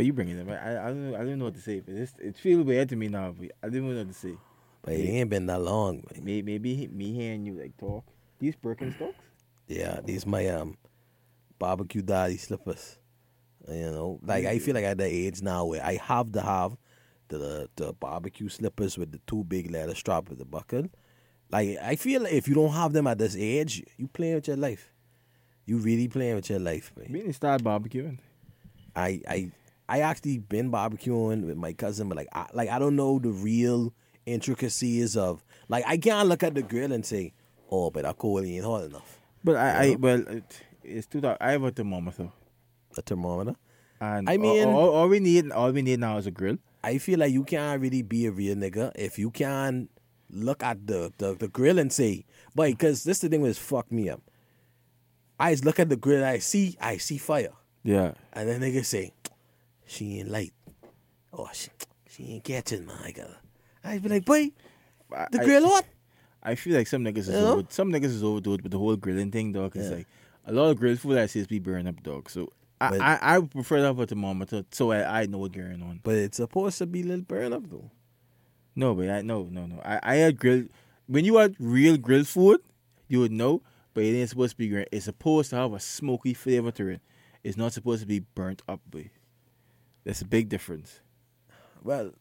But you bring it up. I, I don't. I don't know what to say. But it's, it feels weird to me now. But I didn't know what to say. But it ain't been that long. Man. Maybe, maybe me hearing you like talk. These Birkenstocks. Yeah, these my um barbecue daddy slippers. You know, like I feel like at the age now where I have to have the the barbecue slippers with the two big leather strap with the buckle. Like I feel like if you don't have them at this age, you playing with your life. You really playing with your life, man. We need to start barbecuing. I I I actually been barbecuing with my cousin, but like I, like I don't know the real intricacies of like I can't look at the grill and say, oh, but that coal ain't hot enough. But I, I You know? well, it, it's too dark. I have a thermometer, A thermometer. and I all- mean- all, all we need, all we need now is a grill. I feel like you can't really be a real nigga if you can't look at the, the, the grill and say, but because this the thing was fuck me up. I just look at the grill, I see, I see fire. Yeah. And then nigga say, she ain't light. Oh, she, she ain't catching. I gotta. I be like, boy, the I- grill what? I feel like some niggas is know? over, some niggas is overdoing with the whole grilling thing, dog. It's Yeah. like a lot of grill food I see is be burning up, dog. So I, But- I, I prefer that for a thermometer so I, I know what's going on. But it's supposed to be a little burn up though. No, but I no no no. I I had grill when you had real grill food, you would know. But it ain't supposed to be grill. It's supposed to have a smoky flavor to it. It's not supposed to be burnt up, boy. There's a big difference. Well,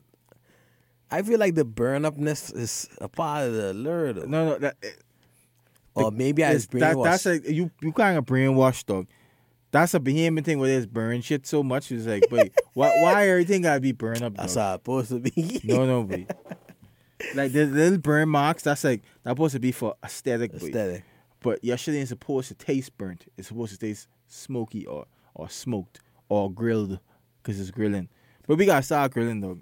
I feel like the burn upness is a part of the lure though. No, no, that, eh, or maybe I was that, that's like you you kind of brainwashed dog. That's a Bahamian thing where there's burn shit so much. It's like, wait, why why everything gotta be burned up? that's how it's supposed to be. No, no, boy. like the little burn marks. That's like that's supposed to be for aesthetic. Aesthetic. But your shit ain't supposed to taste burnt. It's supposed to taste smoky or or smoked or grilled because it's grilling. But we got start grilling though.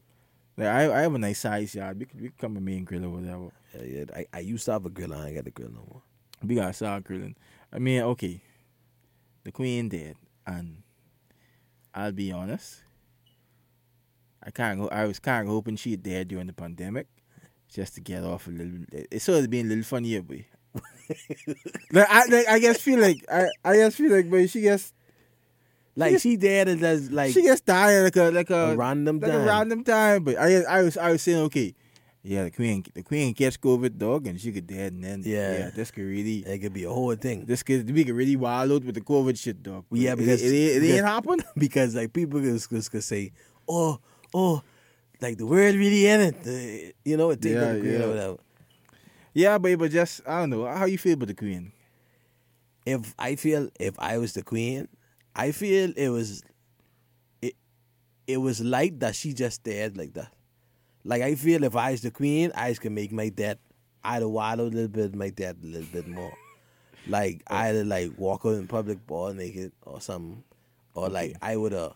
Like I, I have a nice size yard. We could we could come with me and grill or whatever. Yeah, yeah. I, I used to have a grill. I ain't got the grill no more. We got start grilling. I mean, okay, the queen dead, and I'll be honest. I kind of I was kind of hoping she dead during the pandemic, just to get off a little. It's sort of being a little funnier, boy. like, I like, I guess feel like I I just feel like, but she gets Like she dead and does like she gets tired like a like a, a random like time. a random time. But I I was I was saying okay, yeah, the queen the queen gets COVID dog and she could dead and then Yeah. yeah this could really it could be a whole thing. this could we could really wild out with the COVID shit dog. Yeah, because- it, it, it because- ain't happen. because like people just, just could say, oh, oh, like the world really in it. The, you know, it take Yeah, the grill yeah. or whatever. Yeah, but but just I don't know how you feel about the queen. If I feel if I was the queen, I feel it was it it was light that she just dead like that. Like I feel if I was the queen, I can make my dad I'd wild out a little bit, my dad a little bit more. Like I'd like walk out in public ball naked or something. Or like I would have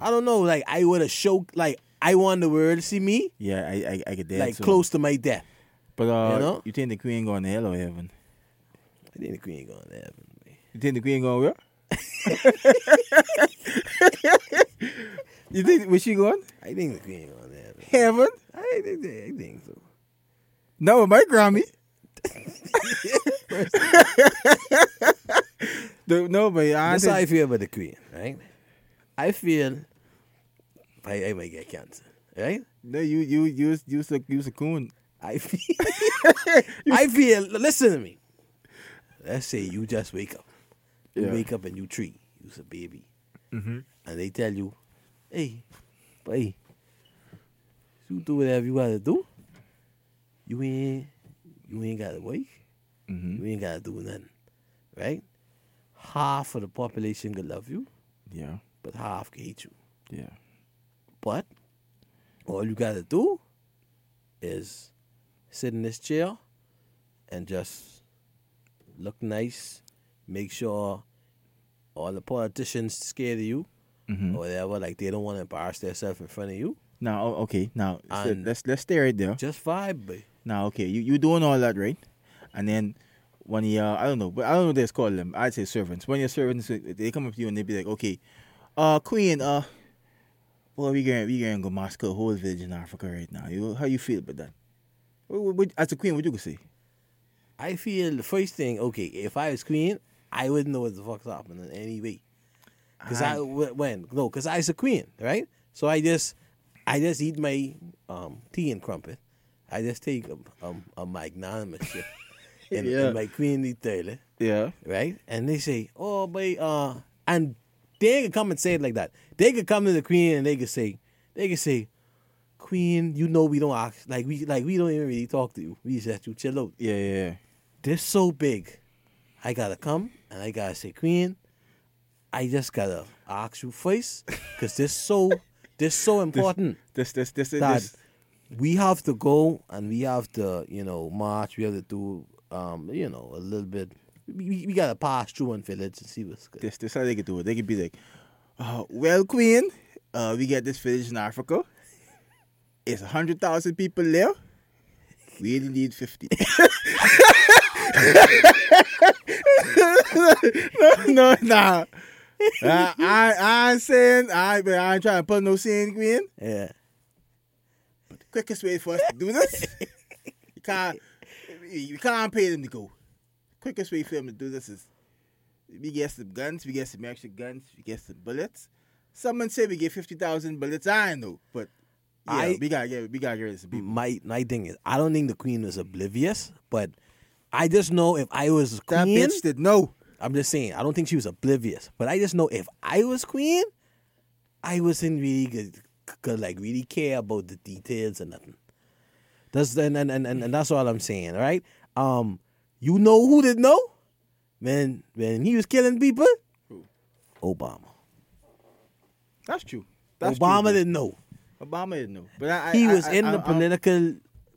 I don't know, like I would have showed like I want the world to see me Yeah, I I, I get that. like too. close to my death. But uh, you know? you think the queen going to hell or heaven? I think the queen going to heaven. man. You think the queen going where? you think where she going? I think the queen going to heaven. Heaven? I think I think so. No, my Grammy. the, no, but I That's how I feel about the queen, right? I feel I, I might get cancer, right? no, you you you was- you a you a coon. I feel I feel listen to me. Let's say you just wake up. You Yeah. wake up and you tree. You's a baby. Mm-hmm. And they tell you, hey, boy, you do whatever you gotta do. You ain't you ain't gotta wake. Mm-hmm. You ain't gotta do nothing. Right? Half of the population can love you, Yeah, but half can hate you. yeah. But all you gotta do is sit in this chair and just look nice, make sure all the politicians scared of you Mm-hmm. or whatever, like they don't want to embarrass themselves in front of you. Now, okay, now so let's let's stay right there. Just vibe, babe. Now, okay, you you doing all that right, and then when you uh, I don't know, but I don't know what they call them. I'd say servants. When your servants they come up to you and they be like, okay, uh, Queen, uh, well, we going we going to go massacre a whole village in Africa right now. You how you feel about that? What, what, what- as a queen, what you could say? I feel the first thing, okay, if I was queen, I wouldn't know what the fuck's happening anyway. Cause I, wh- when no, cause I was a queen, right? So I just I just eat my um, tea and crumpet. I just take a, um, a magnanimous shit in, Yeah. in my queenly toilet, yeah. right? And they say, "Oh, boy," uh, and they could come and say it like that. They could come to the queen and they could say, they could say, "Queen, you know we don't ask like we like we don't even really talk to you. We just let you chill out." Yeah, yeah, yeah. this so big. I gotta come and I gotta say, Queen, I just gotta ask you first, cause this so this so important This, this, this, this. that this we have to go and we have to, you know, march. We have to do, um, you know, a little bit. We, we- gotta pass through one village and see what's good. this, this how they could do it. They could be like, uh, well, Queen, uh, we get this village in Africa. It's a hundred thousand people there. We only need fifty. no, no, nah. I, I ain't saying I, but I ain't trying to put no saying, Queen. Yeah, But the quickest way for us to do this, you can't, you can't pay them to go. Quickest way for them to do this is we get some guns, we get some extra guns, we get some bullets. Someone said we get fifty thousand bullets. I know, but yeah, I- we gotta get we gotta get rid of some people. my my thing is, I don't think the queen was oblivious, but I just know if I was That queen, bitch did no. I'm just saying, I don't think she was oblivious, but I just know if I was queen, I wasn't really good, could like really care about the details or nothing. That's and and, and, and and that's all I'm saying, right? Um, you know who did know? When when he was killing people, Who? Obama. That's true. That's Obama true, didn't know. Obama didn't know. But I, He I- was I- in the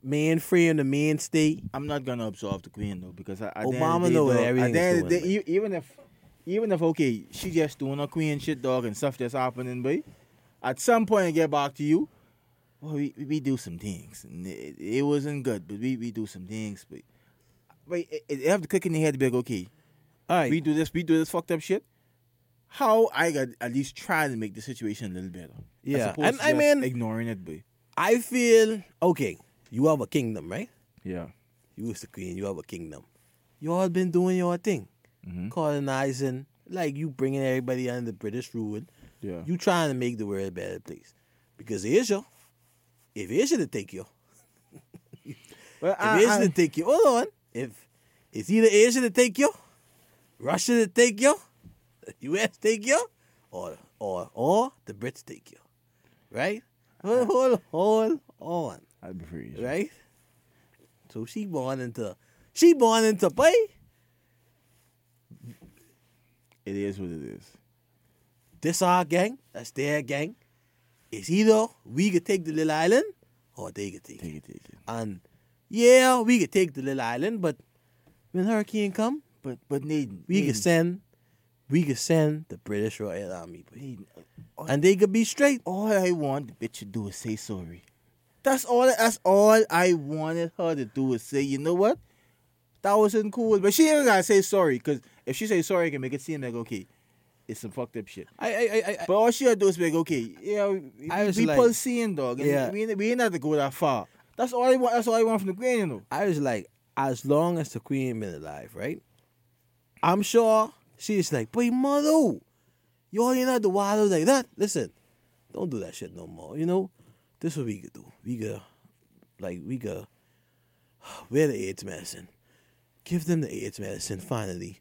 I'm- political mainframe, the main state. I'm not gonna absolve the queen though because I, at Obama the end of know what everything at the is end of the doing, day, e- even if even if okay, she just doing her queen shit, dog, and stuff just happening, but at some point I get back to you. Well, we, we do some things, and it, it wasn't good, but we, we do some things, but but it, it have to click in the head to be like, okay, All right, we do this, we do this fucked up shit. How I got at least try to make the situation a little better. Yeah, and I just mean- ignoring it, but I feel okay. You have a kingdom, right? yeah, You was the queen. You have a kingdom. You all been doing your thing, Mhm. colonizing, like you bringing everybody under British rule. yeah, You trying to make the world a better place. Because Asia, if Asia to take you, Well, if I- Asia I- to take you, hold on. If it's either Asia to take you, Russia to take you, U.S. take you, or or or the Brits take you, right? Hold hold hold on. I'd be free. right? So she born into she born into play. It is what it is. This our gang, that's their gang. It's either we could take the little island or they could take, Take it. take it. And yeah, we could take the little island, but when hurricane come, But but Nathan, we could send we could send the British Royal Army. Nathan, all, uh, and they could be straight. all I want the bitch to do is say sorry. That's all. That's all I wanted her to do is say, you know what, that wasn't cool. But she ain't gotta say sorry because if she say sorry, I can make it seem like okay, it's some fucked up shit. I I I, I But all she had to do is be like, okay, yeah, we, I was we like- seeing dog. Yeah. we ain't, we ain't have to go that far. That's all I want. That's all I want from the queen, you know. I was like, as long as the queen been alive, right? I'm sure she's like, boy, mother, you all ain't have to wild like that. Listen, don't do that shit no more. You know, this what we could do. We could, like, we could, wear the AIDS medicine. Give them the AIDS medicine finally.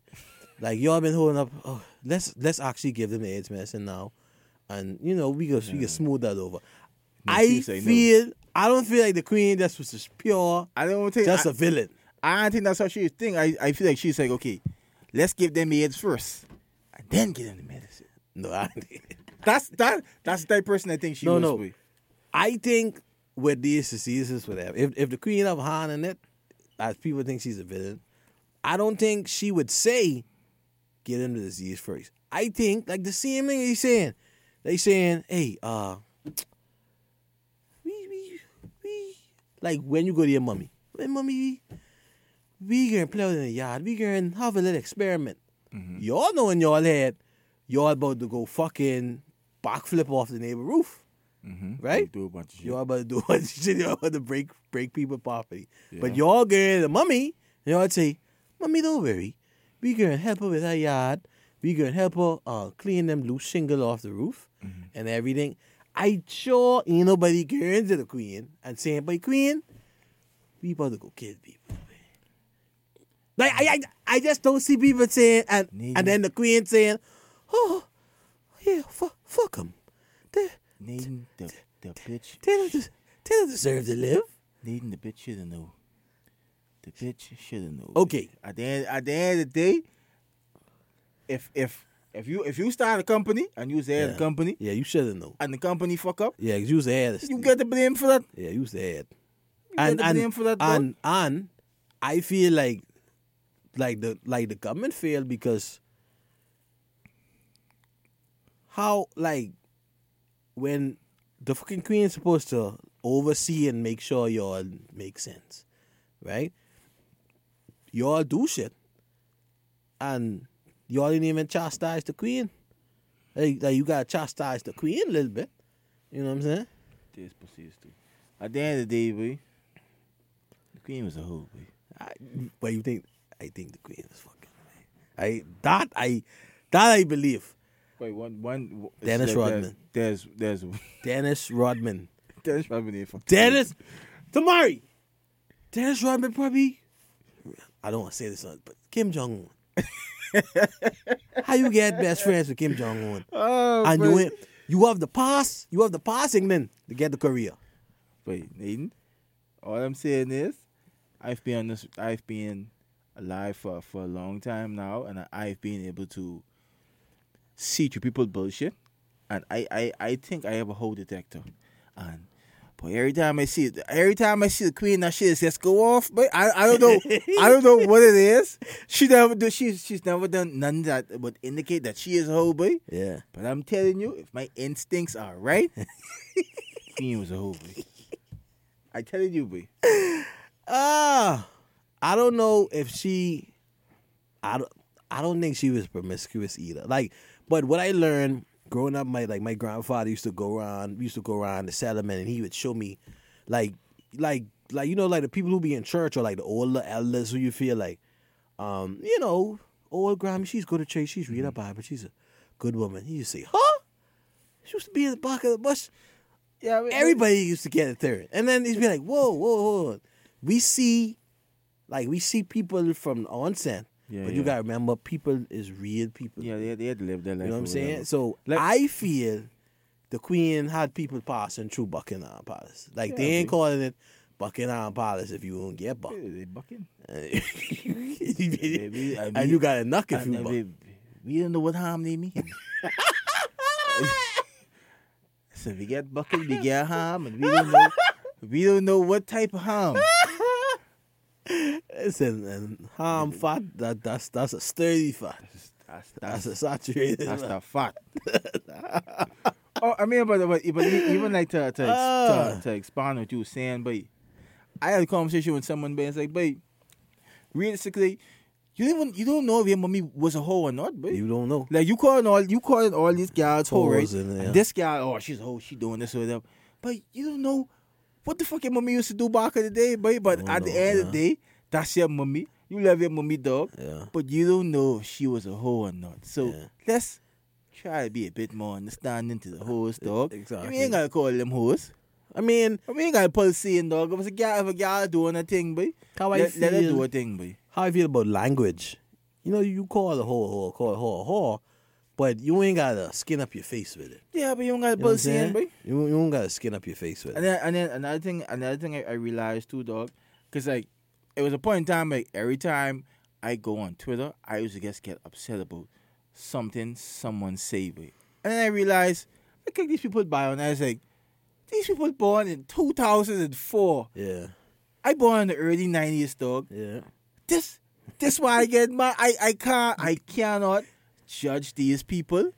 Like y'all been holding up. Oh, let's let's actually give them the AIDS medicine now, and you know we could we could smooth that over. No, I say no. feel I don't feel like the queen just was just pure, I don't think just I, a villain. I don't think that's how she think. I, I feel like she's like, okay, let's give them AIDS first, and then give them the medicine. No, I, That's that. That's the type of person I think she No, was. no. with. I think with these diseases, whatever, if if the queen of Han in it, as people think she's a villain, I don't think she would say, get him the disease first. I think like the same thing he's saying. They saying, hey, uh, we we we like when you go to your mommy, when mommy, we we gonna play out in the yard, we gonna have a little experiment. Y'all know in y'all head, y'all about to go fucking backflip off the neighbor roof. Mm-hmm. Right? Do a bunch of shit. Y'all about to do a bunch of shit. Y'all about to break break people property. But y'all get the mummy. Y'all say, "Mummy, don't worry. We gonna help her with her yard. We gonna help her uh, clean them loose shingle off the roof Mm-hmm. and everything. I sure ain't nobody going to the queen and saying, "But queen, we about to go kill people." Like I, I, I just don't see people saying, and Need and then the queen saying, "Oh, yeah, fuck, fuck them. Needing the the bitch, Taylor, des- they don't to live." needing the bitch shoulda know. The bitch shoulda know. Okay, At the end, at the end of the day, if if if you if you start a company and you was the head of Yeah. the company yeah, you should have known. and the company fuck up, Yeah, 'cause you was the head. you get the blame for that. Yeah, you was the head. You and get the blame for that. dog. and and I feel like like the like the government failed because how like when the fucking queen is supposed to oversee and make sure y'all make sense, right? Y'all do shit, and y'all didn't even chastise the queen. Like, like you gotta chastise the queen a little bit. You know what I'm saying? This pussy is too. At the end of the day, boy, the queen was a hoe, boy. I, but you think? I think the queen is fucking. I that I that I believe. Wait, one one. Dennis like Rodman. There's there's, Dennis Rodman. Dennis Rodman. here for- Dennis Tamari. Dennis Rodman probably. I don't want to say this, but Kim Jong Un. How you get best friends with Kim Jong Un? Oh, and you you have the pass. You have the passing then to get to Korea. Wait, Nathan. All I'm saying is, I've been on this. I've been alive for for a long time now, and I, I've been able to see through people bullshit. And I, I, I think I have a whole detector. And but every time I see it, every time I see the queen, that shit just go off. But I, I don't know, I don't know what it is. She never do. She's she's never done none that would indicate that she is a hoe boy. Yeah. But I'm telling you, if my instincts are right, queen was a hoe boy. I telling you, boy. Ah, I don't know if she. I don't. I don't think she was promiscuous either. Like, but what I learned growing up, my like my grandfather used to go around. Used to go around the settlement, and he would show me, like, like, like you know, like the people who be in church or like the older elders who you feel like, um, you know, old grandma, she's go to church, she's read her Bible, she's a good woman. He used to say, huh? She used to be in the back of the bus. Yeah, but- Everybody used to get a third. And then he'd be like, whoa, whoa, whoa. We see, like, we see people from onset. Yeah, but you got to remember, people is real people. Yeah, they, they had to live their life. you know what I'm saying? whatever. So Like- I feel the Queen had people passing through Buckingham Palace. Like, they ain't calling it Buckingham Palace if you don't get buck. Yeah, they bucking. and you got a knock if you buck. we, we don't know what harm they mean. so we get bucking, we get harm, and we don't know. We don't know what type of harm. Listen, and harm fat, that, that's, that's a sturdy fat. That's, That's that's, a saturated that's fat. the fat. oh, I mean, but, but, but even like to to, ex- Ah. to to expand what you were saying, but I had a conversation with someone, but it's like, but realistically, you don't even you don't know if your mommy was a hoe or not, but You don't know. Like you calling all you calling all these guys hoe, right? Hoes in there. And this guy, oh, she's a hoe, she doing this or that. But you don't know what the fuck your mommy used to do back in the day, boy. But Don't at the know, end of the day, that's your mommy. You love your mommy, dog. Yeah. But you don't know if she was a hoe or not. So Yeah. let's try to be a bit more understanding to the uh, hoes, dog. Exactly. We ain't gotta call them hoes. I mean, We ain't gotta pull saying, dog. If a gal, if a gal doing a thing, boy, how I let, let her do a thing, boy. how I feel about language. You know, you call a whore whore, call a whore a whore, but you ain't gotta skin up your face with it. Yeah, but you don't gotta You know what pull I'm saying, saying? boy. You, you don't gotta skin up your face with And it. then, and then another thing, another thing I, I realized too, dog, because like it was a point in time like every time I go on Twitter, I used to just get upset about something someone say, boy. And then I realized, look at these people bio, and I was like, these people born in 2004. Yeah, I born in the early 90s, dog. yeah. This, this why I get my, I, I can't, I cannot judge these people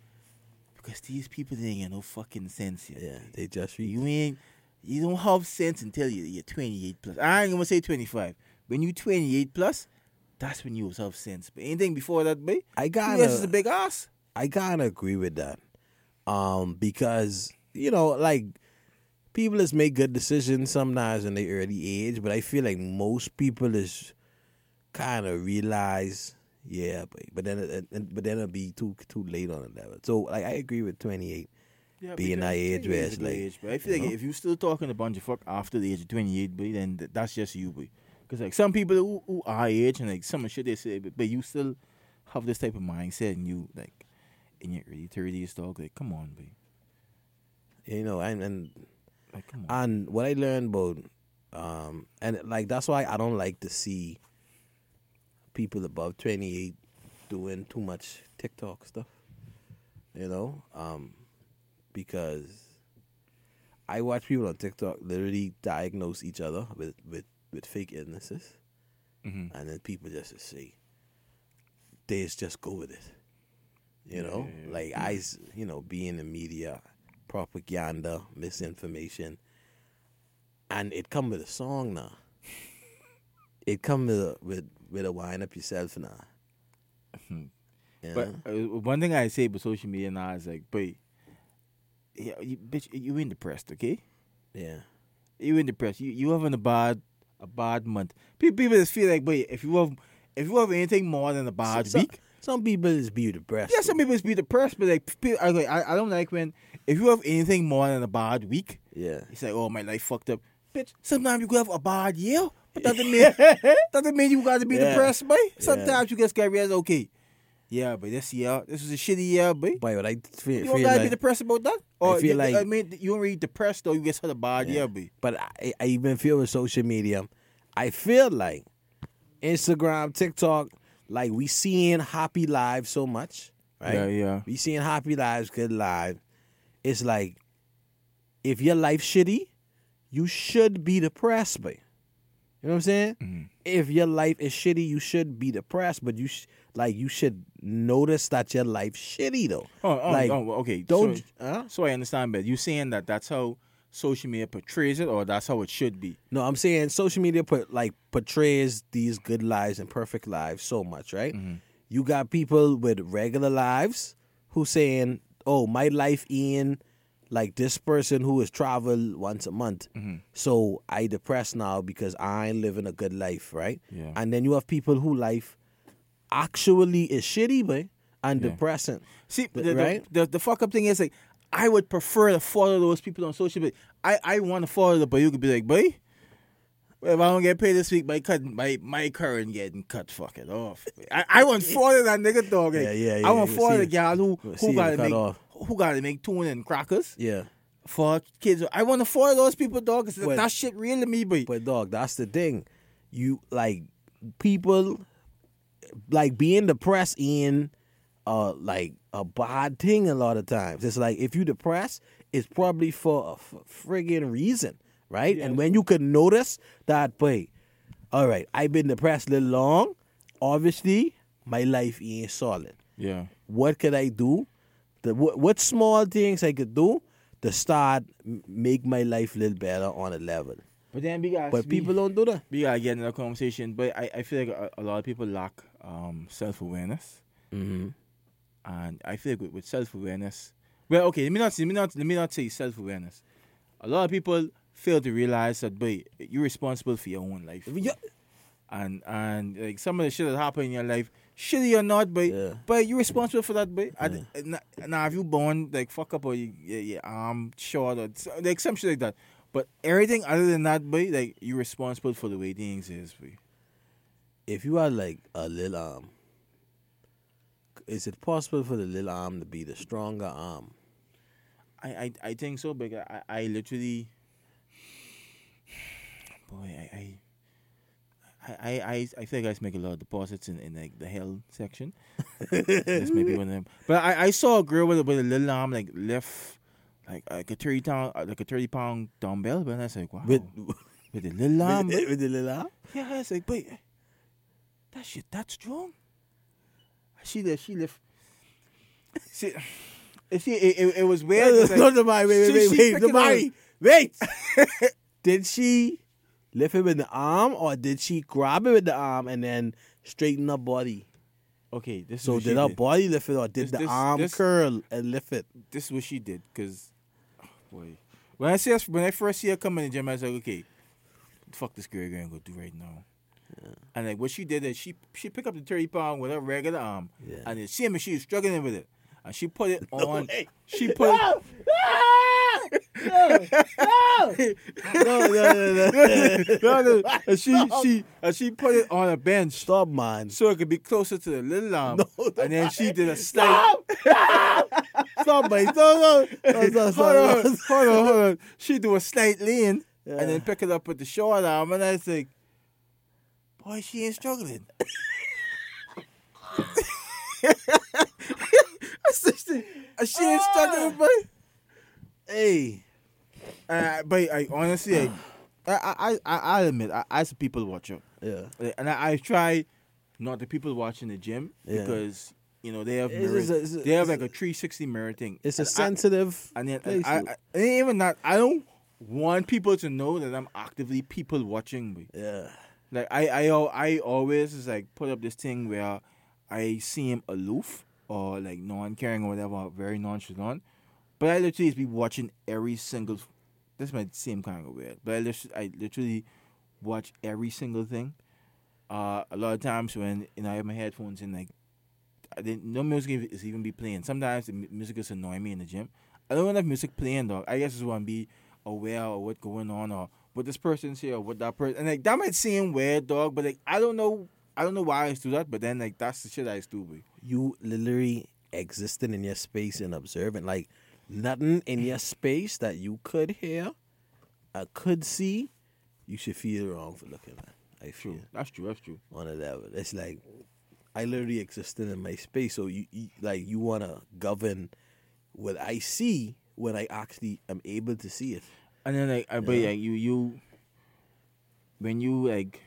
because these people they ain't got no fucking sense yet. Yeah, they just read. You ain't you don't have sense until you, you're 28 plus. I ain't gonna say 25. When you 28 plus, that's when you have sense. But anything before that, boy, I gotta, is a big ass. I gotta agree with that, um, because you know, like people is make good decisions sometimes in their early age, but I feel like most people is kind of realize, Yeah, but but then it, it- but then it'll be too too late on the level. So like I agree with twenty eight. Yeah, Being that age 28 where it's like, age, but I feel you like know? if you still talking a bunch of fuck after the age of 28, boy, then th- that's just you, boy. Because like some people who, who are age and like some of shit they say, but, but you still have this type of mindset and you like in your early 30s, dog. Like, come on, boy. You know, and and Like, come on. and what I learned about um and like that's why I don't like to see people above twenty eight doing too much TikTok stuff. You know? Um because I watch people on TikTok literally diagnose each other with, with, with fake illnesses hmm and then people just say they just go with it. You know, Yeah. like I, you know, be in the media, propaganda, misinformation, and it come with a song now. It come with a, with with a wind up yourself now. Mhm. You But uh, one thing I say about social media now is like, boy, yeah, you, bitch, you in depressed, okay? yeah, you in depressed. You you having a bad a bad month. People people just feel like, but if you have if you have anything more than a bad So- week, some people just be depressed. yeah, some people just be depressed. But like, people, I, like, I I don't like when if you have anything more than a bad week, yeah, it's like, oh my life fucked up. Bitch, sometimes you could have a bad year, but doesn't mean doesn't mean you got to be Yeah. depressed, boy. Sometimes you just get realized, okay, yeah, but this year this was a shitty year, boy. But I feel, You don't feel gotta be depressed about that. Or feel you, like- I mean, you don't really depressed though. You get had a bad Yeah. year, boy. but I, I even feel with social media, I feel like Instagram, TikTok, like we seeing happy lives so much, right? Yeah, yeah. We seeing happy lives, good lives. It's like if your life shitty, you should be depressed, but you know what I'm saying? Mhm. If your life is shitty, you should be depressed, but you sh- like you should notice that your life shitty though. Oh, oh, Like, oh, okay. Don't so, huh? so I understand, but you saying that that's how social media portrays it, or that's how it should be. No, I'm saying social media put like portrays these good lives and perfect lives so much, right? You got people with regular lives who saying, "Oh, my life in like this person who is has traveled once a month, mm-hmm. so I depressed now because I ain't living a good life, right?" Yeah. And then you have people who life actually is shitty, but and Yeah. depressing. See, the, Th- the, right? the, the fuck up thing is like, I would prefer to follow those people on social media. I, I want to follow the but you could be like, boy, if I don't get paid this week, my cut, my my current getting cut. Fuck it off. I, I want four of that nigga dog. Yeah, yeah, yeah, I want follow see the gal who who it got to make off. who got to make tuna and crackers Yeah. for kids. I want to of those people, dog. 'cause But- that shit real to me, boy. But dog, that's the thing. You like people like being depressed in uh like a bad thing a lot of times. It's like if you depressed, it's probably for a friggin' reason, right? And when you can notice that, boy, all right, I've been depressed a little long. Obviously, my life ain't solid. yeah. What could I do? The what, what small things I could do to start make my life a little better on a level. But then we got But people don't do that. we gotta get in a conversation. But I, I feel like a, a lot of people lack um, self awareness, Mm-hmm. and I feel like with, with self awareness, well, okay, let me not let me not let me not say self awareness. A lot of people fail to realize that, but you're responsible for your own life, Yeah. and and like some of the shit that happen in your life, shitty or not, but Yeah. but you're responsible for that, boy. And now, now if you born like fuck up or you, your, your arm short or like some shit like that. But everything other than that, but like you're responsible for the way things is, boy. if you had like a little arm, is it possible for the little arm to be the stronger arm? I, I, I think so because I, I literally boy I I I, I, I I feel like I just make a lot of deposits in, in like the hell section. this may be one of them. But I, I saw a girl with a, with a little arm like lift like like a thirty pound uh, like a thirty pound dumbbell, but I was like wow With, with a little arm. with, with the little arm? yeah, I was like, but that shit that strong. She lift she lift. See, see it, it, it was weird. like, no, Damari, wait, wait, wait, wait, Damari, wait. did she lift it with the arm, or did she grab it with the arm and then straighten her body? Okay, this is So did her did. body lift it, or did This- the this- arm this- curl and lift it? this is what she did because oh, boy when I see her, when I first see her come in the gym I was like okay fuck this girl gonna go do right now And like what she did is she she picked up the thirty pound with her regular arm, Yeah. and then she and she was struggling with it, and she put it on. way. She put it. Ah! No, no, no, no. no, no. And she she and she put it on a bench Stop, man. so it could be closer to the little arm. No, no, and then she did a slide. Stop. Stop, no. No, stop, hold on, stop. hold on, hold on. She do a slight lean Yeah. and then pick it up with the short arm, and I like, boy, she ain't struggling. I said, she, she ain't ah. struggling, boy. Hey. Uh, but I honestly, I, I, I, I, admit, I, as a people watcher, Yeah. and I, I try not the people watching the gym Yeah. because you know they have It's just a- it's a- they have like a 360 mirror thing. It's a And I- sensitive. and then. I, I, and even that, I don't want people to know that I'm actively people watching me. yeah. Like I, I, I always is like put up this thing where I seem aloof or like non-caring or whatever, very nonchalant. But I literally be watching every single. This might seem kind of weird, but I, I literally watch every single thing. Uh, a lot of times when you know I have my headphones in, like I didn't no music is even be playing. Sometimes the music is annoying me in the gym. I don't want to have music playing, dog. I guess just want to be aware of what's going on or what this person's here or what that person. And like that might seem weird, dog, but like I don't know. I don't know why I do that, but then like that's the shit I do. You literally existing in your space and observing. Like, nothing in your space that you could hear I could see, you should feel wrong for looking at. I feel. True. That's true. That's true. on a level. It's like I literally existed in my space, so you, you like you want to govern what I see when I actually am able to see it. And then like, I but Yeah. like you you when you like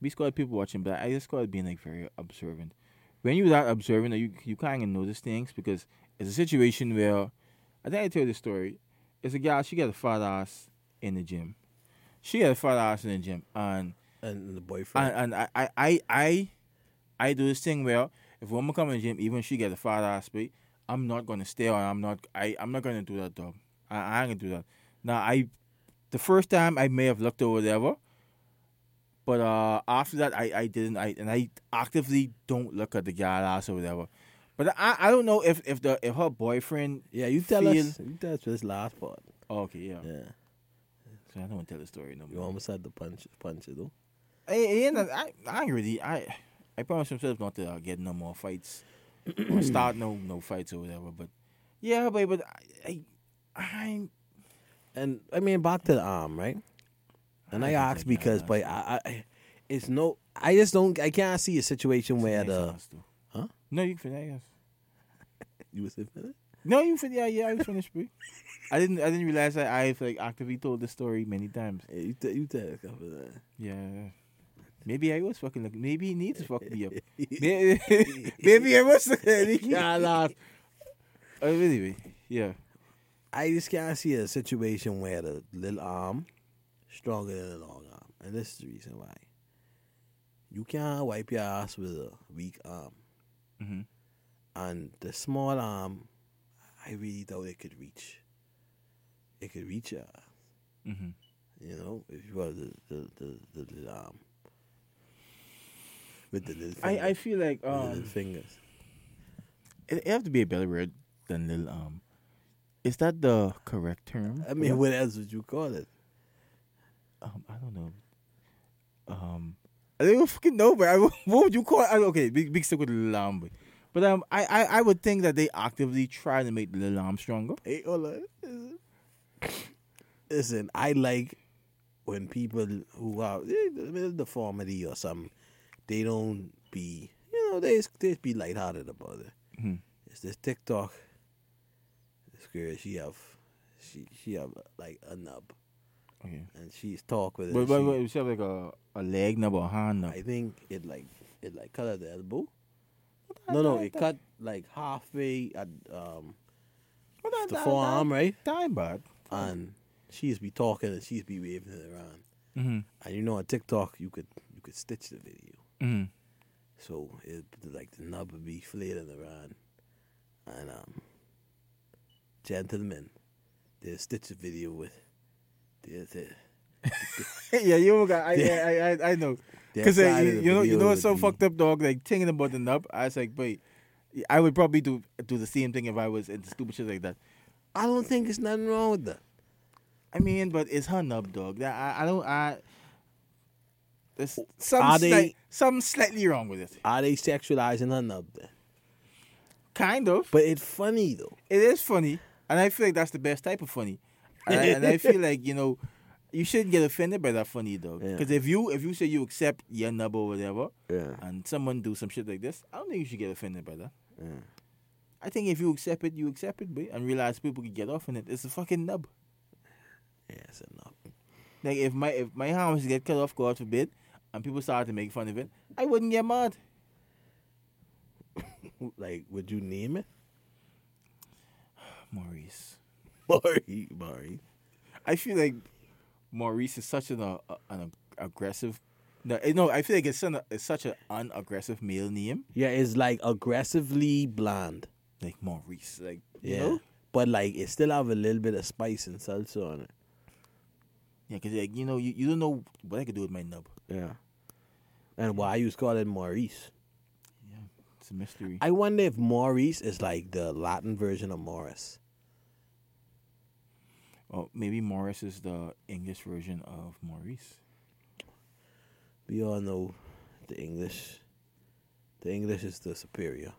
we squad people watching, but I just squad being like very observant. When you're that observant, you you kind of notice things because it's a situation where I think I tell you the story. It's a gal she got a fat ass in the gym. She got a fat ass in the gym, and And the boyfriend, and, and I, I I I I do this thing where if a woman come in the gym, even if she get a fat ass, but I'm not gonna stay on. I'm not. I I'm not gonna do that, dog. I, I ain't gonna do that. Now I, the first time I may have looked or whatever, but uh after that I I didn't. I and I actively don't look at the gal ass or whatever. But I I don't know if if the if her boyfriend. yeah, you tell feel- us. You tell us this last part. Oh, okay, yeah. Yeah, So I don't want to tell the story no more. you more. almost had the punch, punch it though. I, I, I, ain't really. I I promise myself not to uh, get no more fights or start no no fights or whatever. But yeah, but but I I, I And I mean, back to the arm, right? And I, I asked because, but I, I, it's no. I just don't. I can't see a situation where the. though. No, you can finish. You was saying that? No, you fin- Yeah, yeah, I was finished. bro. I didn't. I didn't realize that I've like actively told the story many times. Yeah, you, t- you tell us that. Yeah. Maybe I was fucking. Like, maybe he needs to fuck me up. maybe, maybe I was. Yeah, nah. Uh, anyway, yeah. I just can't see a situation where the little arm stronger than the long arm, and this is the reason why. You can't wipe your ass with a weak arm, hmm and the small arm, I really doubt it could reach. It could reach your ass, hmm you know, if you were the the the, the little arm with the little. I I feel like the little um. fingers. It, it have to be a better word than little um. Is that the correct term? I mean, what else would you call it? um, I don't know. Um, I don't fucking know, but I, what would you call? It? I, okay, big big stick with the little arm, but, um, I, I I would think that they actively try to make the little arm stronger. Hey, hold. Listen, I like when people who are eh, with deformity or something, they don't be, you know, they just, they be lighthearted about it. Mhm. It's this TikTok. This girl, she have, she she have like a nub, Okay, and she's talk with it. but and but, she- but you have like a a leg nub or a hand nub. I think it like it like cut at the elbow. No, no, it cut like halfway at um the forearm, right? Time bad. and she's be talking and she's be waving it around. Mm-hmm. And you know on TikTok you could you could stitch the video. Mm-hmm. So it like the nub would be flailing around. And um gentlemen, they stitch the video with the yeah, you got. I, I I I know. Because of you know, you know what's so be- fucked up, dog. Like thinking about the nub, I was like, wait, I would probably do do the same thing if I was into stupid shit like that. I don't think there's nothing wrong with that. I mean, but it's her nub, dog. That I, I don't. I there's some Are they- something slightly wrong with it. Are they sexualizing her nub then? Kind of. But it's funny though. It is funny, and I feel like that's the best type of funny. And I, and I feel like you know, you shouldn't get offended by that funny though. Yeah. Because if you if you say you accept your nub or whatever, Yeah. and someone do some shit like this, I don't think you should get offended by that. Yeah. I think if you accept it, you accept it, boy, and realize people can get off on it. It's a fucking nub. Yeah, it's a nub. Like if my if my arms get cut off, God forbid, and people start to make fun of it, I wouldn't get mad. Like, would you name it? Maurice. Maury. Maury. I feel like Maurice is such an uh, an aggressive. No, eh, no, I feel like it's, an, it's such an unaggressive male name, Yeah, it's like aggressively bland. like Maurice. Like you Yeah. know, But like it still have a little bit of spice and salsa on it. yeah, because like you know, you, you don't know what I could do with my nub. Yeah. And why you call it Maurice? Yeah, it's a mystery. I wonder if Maurice is like the Latin version of Morris. Well, maybe Morris is the English version of Maurice. We all know the English. The English is the superior.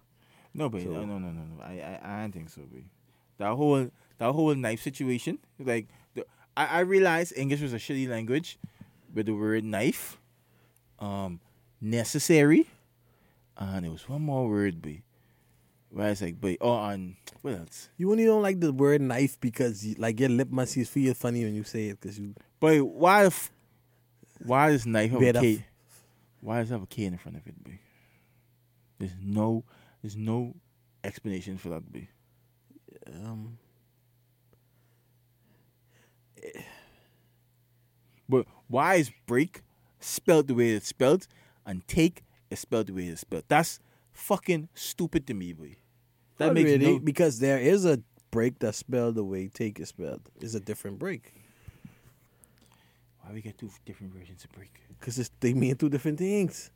No, but So- no, no, no, no, no. I, I, I don't think so, but that whole that whole knife situation, like, the, I, I realized English was a shitty language, with the word knife, um, necessary, and it was one more word, but where it's like, but oh, and what else? You only don't like the word knife because you, like your lip must feel funny when you say it because you. But why, the f- why does knife have a K? Why does it have a K in front of it, B? There's no, there's no explanation for that, B. Um, But why is break spelled the way it's spelled and take is spelled the way it's spelled? That's fucking stupid to me, boy. That not makes really no because there is a break that's spelled the way take is spelled. It's a different break Why we get two different versions of break? because they mean two different things.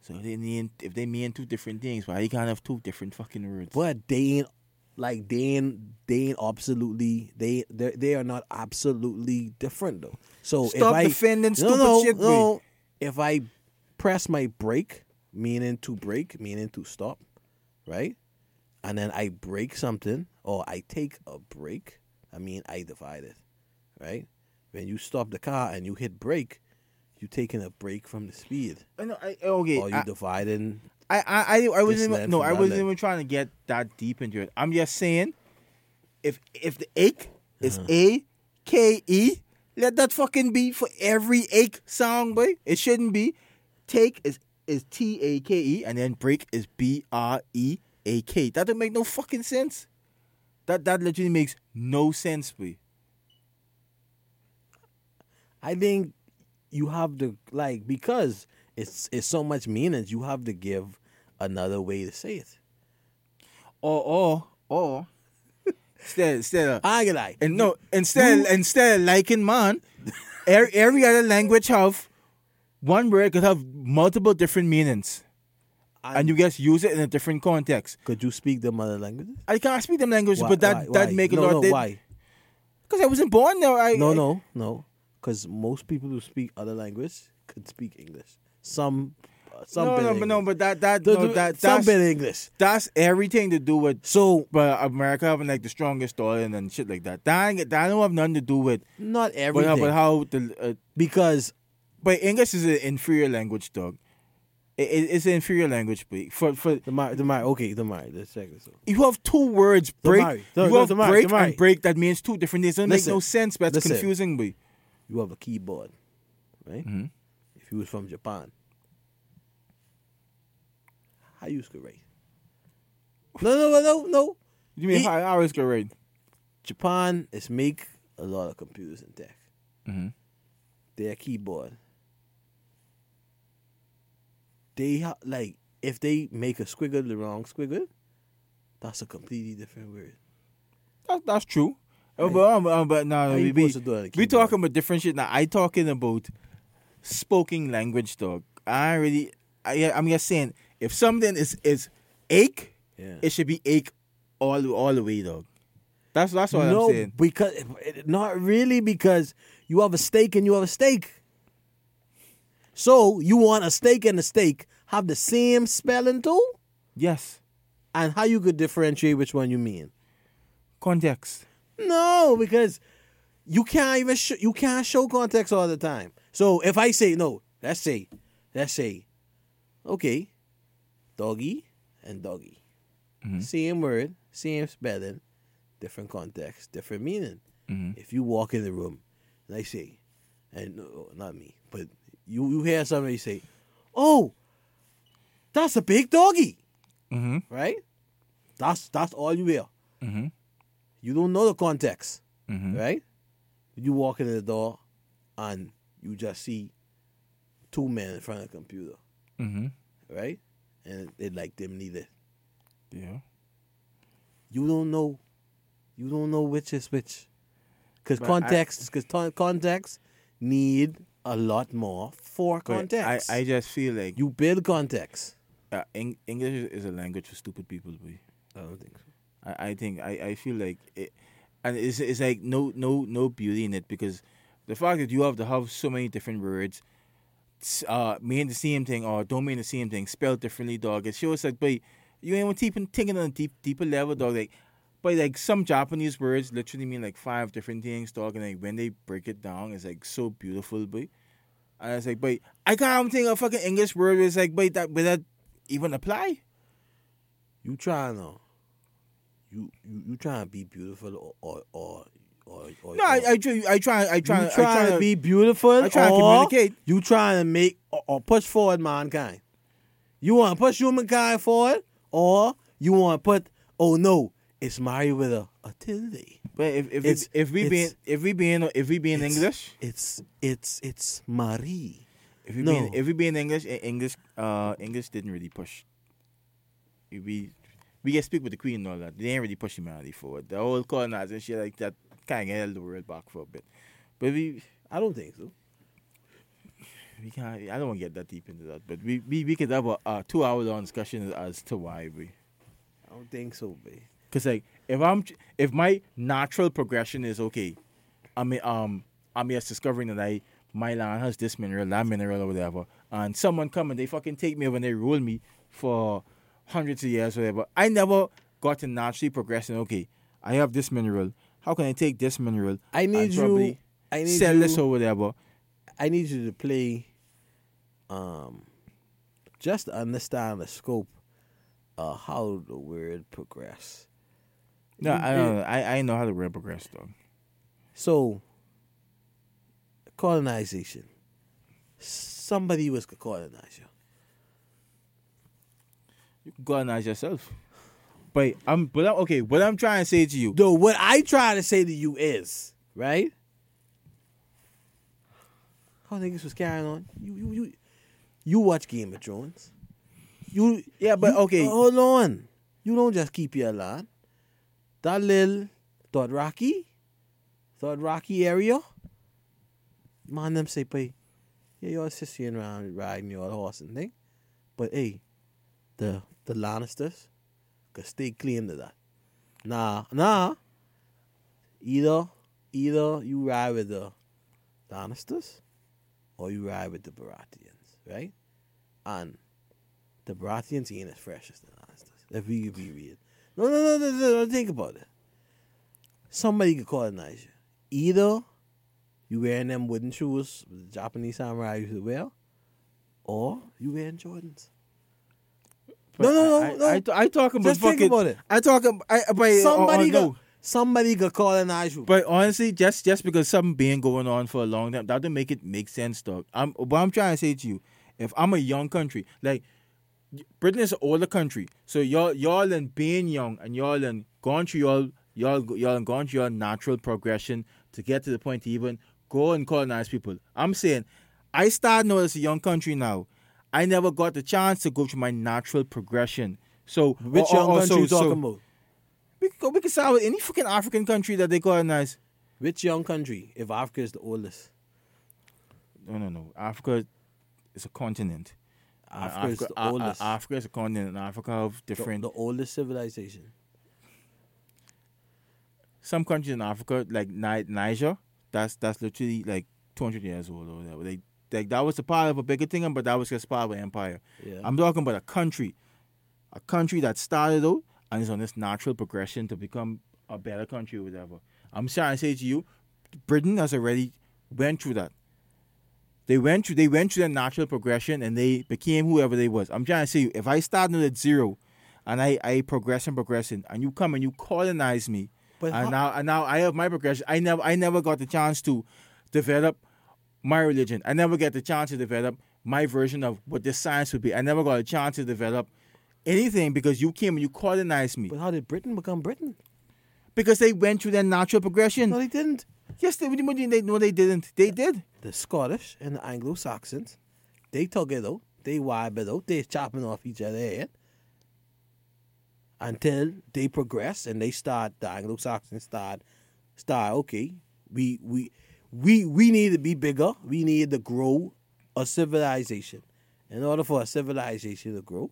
So if they mean if they mean two different things, why you can't have two different fucking words? But they ain't like they ain't they ain't absolutely they they they are not absolutely different though. So Stop if I defending no, stupid no, shit, no, if I press my brake, meaning to break, meaning to stop, right? And then I break something or I take a break, I mean I divide it, right? When you stop the car and you hit brake, you taking a break from the speed, I know, I, okay, or you I, dividing. I, I, I, I wasn't even, no, I wasn't even trying to get that deep into it. I'm just saying, if if the ache is Uh-huh. A K E, let that fucking be for every ache song, boy. It shouldn't be. Take is is T A K E, and then break is B R E A K. That don't make no fucking sense. That that literally makes no sense, boy. I think you have to like because it's it's so much meanings. You have to give another way to say it. Or or or instead instead of I like And no, instead you- instead of liking man, every, every other language have one word could have multiple different meanings, and you just use it in a different context. could you speak the mother languages? I can't speak them languages, Why- but that why- that why? make a no, lot. No, why? Because I wasn't born there. I, No, I- no, no. Because most people who speak other languages could speak English. Some, uh, some no, bit no, but no, but that that The- no, that some bit English. that's everything to do with. So But America having like the strongest dollar and shit like that. That that don't have nothing to do with. not But, everything. how- but how the uh, because but English is an inferior language, dog. It, it, it's an inferior language, but for for the Mar, the Mar, okay, the Mar. Let's check this out. you have two words break. Damari. No, you no, have Damari, break Damari. and break. That means two different things. It doesn't Listen, make no sense, but it's listen. confusing. But You have a keyboard, right? Mhm. If you was from Japan, how you could write? No, no, no, no. you mean He- I, I always go right? Japan is make a lot of computers and tech. Mm-hmm. Their keyboard, they ha- like if they make a squiggle the wrong squiggle, that's a completely different word. That, that's true. Uh, but um, uh, but no, How we we, to do it on a we talking about different shit. Now I talking about spoken language, dog. I really, I, I'm just saying, if something is is ache, Yeah. it should be ache all all the way, dog. That's that's what no, I'm saying. No, because not really because you have a steak and you have a steak. So you want a steak and a steak have the same spelling too, Yes, and how you could differentiate which one you mean? context. No, because you can't even sh- you can't show context all the time. So if I say no, let's say, let's say, okay, doggy and doggy, same word, same spelling, different context, different meaning. Mhm. If you walk in the room, and I say, and no, not me, but you you hear somebody say, "Oh, that's a big doggy," Mm-hmm. right? That's that's all you hear. Mm-hmm. You don't know the context Mm-hmm. right? You walk in the door and you just see two men in front of a computer, Mm-hmm. right? And they like them neither. Yeah. You don't know. You don't know which is which. Because I- context, because context need a lot more for But context. I, I just feel like you build context. uh, Eng- English is a language for stupid people. Boy. I don't think so. I, I think I, I feel like it, and it's it's like no no no beauty in it because the fact that you have to have so many different words, uh, mean the same thing or don't mean the same thing, spelled differently, dog. It shows like, but you ain't even thinking on a deep deeper level, dog. Like, but like some Japanese words literally mean like five different things, dog. And like when they break it down, it's like so beautiful, but I was like, but I can't think of a fucking English word. It's like, but that, but that even apply? You trying to, you you, you trying to be beautiful or or or or. No, or, I, I try, I try, I try, you I try to be beautiful I try to communicate. you trying to make or, or push forward mankind. You want to push humankind forward, or you want to put oh no, it's Mario with a, a tilde. But if if It's- we, if we being if we being if we being English, It's it's it's Marie. if we no. being if we being English, English uh English didn't really push. We we get speak with the Queen and all that. They ain't really push humanity forward. The whole colonizing and shit like that kind of held the world back for a bit. But we I don't think so. we can't. I don't want to get that deep into that. But we we, we could have a, a two hour long discussion as to why we. I don't think so, babe. Cause like if I'm if my natural progression is okay, I mean um I'm just discovering that I my land has this mineral, that mineral or whatever, and someone come and they fucking take me over and they rule me for hundreds of years or whatever. I never got to naturally progressing. Okay, I have this mineral. How can I take this mineral? I need you. I need sell you. this or whatever. I need you to play, um, just to understand the scope of how the word progress. No, I don't know. I I know how the word progress though. So, colonization. Somebody was to colonize you. You can colonize yourself. But I'm but I'm, okay. What I'm trying to say to you, Though what I try to say to you is, right? How niggas was carrying on. You you you you watch Game of Thrones. You Yeah, but you- okay. Hold on. You don't just keep your land. That little Third Rocky, area. Man, them say, "Pay, yeah, y'all sitting around riding your horse and thing." But hey, the the Lannisters could stay clean to that. Nah, nah. Either either you ride with the Lannisters or you ride with the Baratheons, right? And the Baratheons ain't as fresh as the Lannisters. If we could be real. No, no, no, no, no, no, think about it. Somebody could colonize you. Either you wearing them wooden shoes the Japanese samurai used to wear, or you wearing Jordans. No, no, I, no, no. I, I, I talking about Just think fucking. about it. I talking. I, but Somebody uh, could, no. somebody could colonize you. But honestly, just just because something been going on for a long time, that doesn't make it make sense, dog. I'm what I'm trying to say to you. If I'm a young country, like Britain is an older country, so y'all y'all and being young and y'all and gone through y'all y'all y'all and gone through your natural progression to get to the point to even go and colonize people. I'm saying, I started out as a young country now. I never got the chance to go through my natural progression. So Which or- young or country so- you talking so- about? We can we can start with any fucking African country that they colonize. Which young country? If Africa is the oldest. no, no, no. Africa is a continent. Uh, Africa is the uh, uh, oldest. Africa is a continent, Africa have different. The, oldest civilization. some countries in Africa, like Ni- Niger, that's that's literally like 200 years old or whatever. They like that was a part of a bigger thing, but that was just part of an empire. Yeah. I'm talking about a country, a country that started out and is on this natural progression to become a better country or whatever. I'm trying to say to you, Britain has already went through that. They went through they went through that natural progression and they became whoever they was. I'm trying to say if I started at zero and I, I progress and progressing and you come and you colonize me But and how- now and now I have my progression. I never I never got the chance to develop my religion. I never get the chance to develop my version of what this science would be. I never got a chance to develop anything because you came and you colonized me. But how did Britain become Britain? Because they went through that natural progression. No, they didn't. Yes, they, what do you mean they no they didn't. They did. The Scottish and the Anglo Saxons, they took it out. They wipe it out. they're chopping off each other head until they progress and they start. The Anglo Saxons start. Start. Okay, we we we we need to be bigger. We need to grow a civilization. In order for a civilization to grow,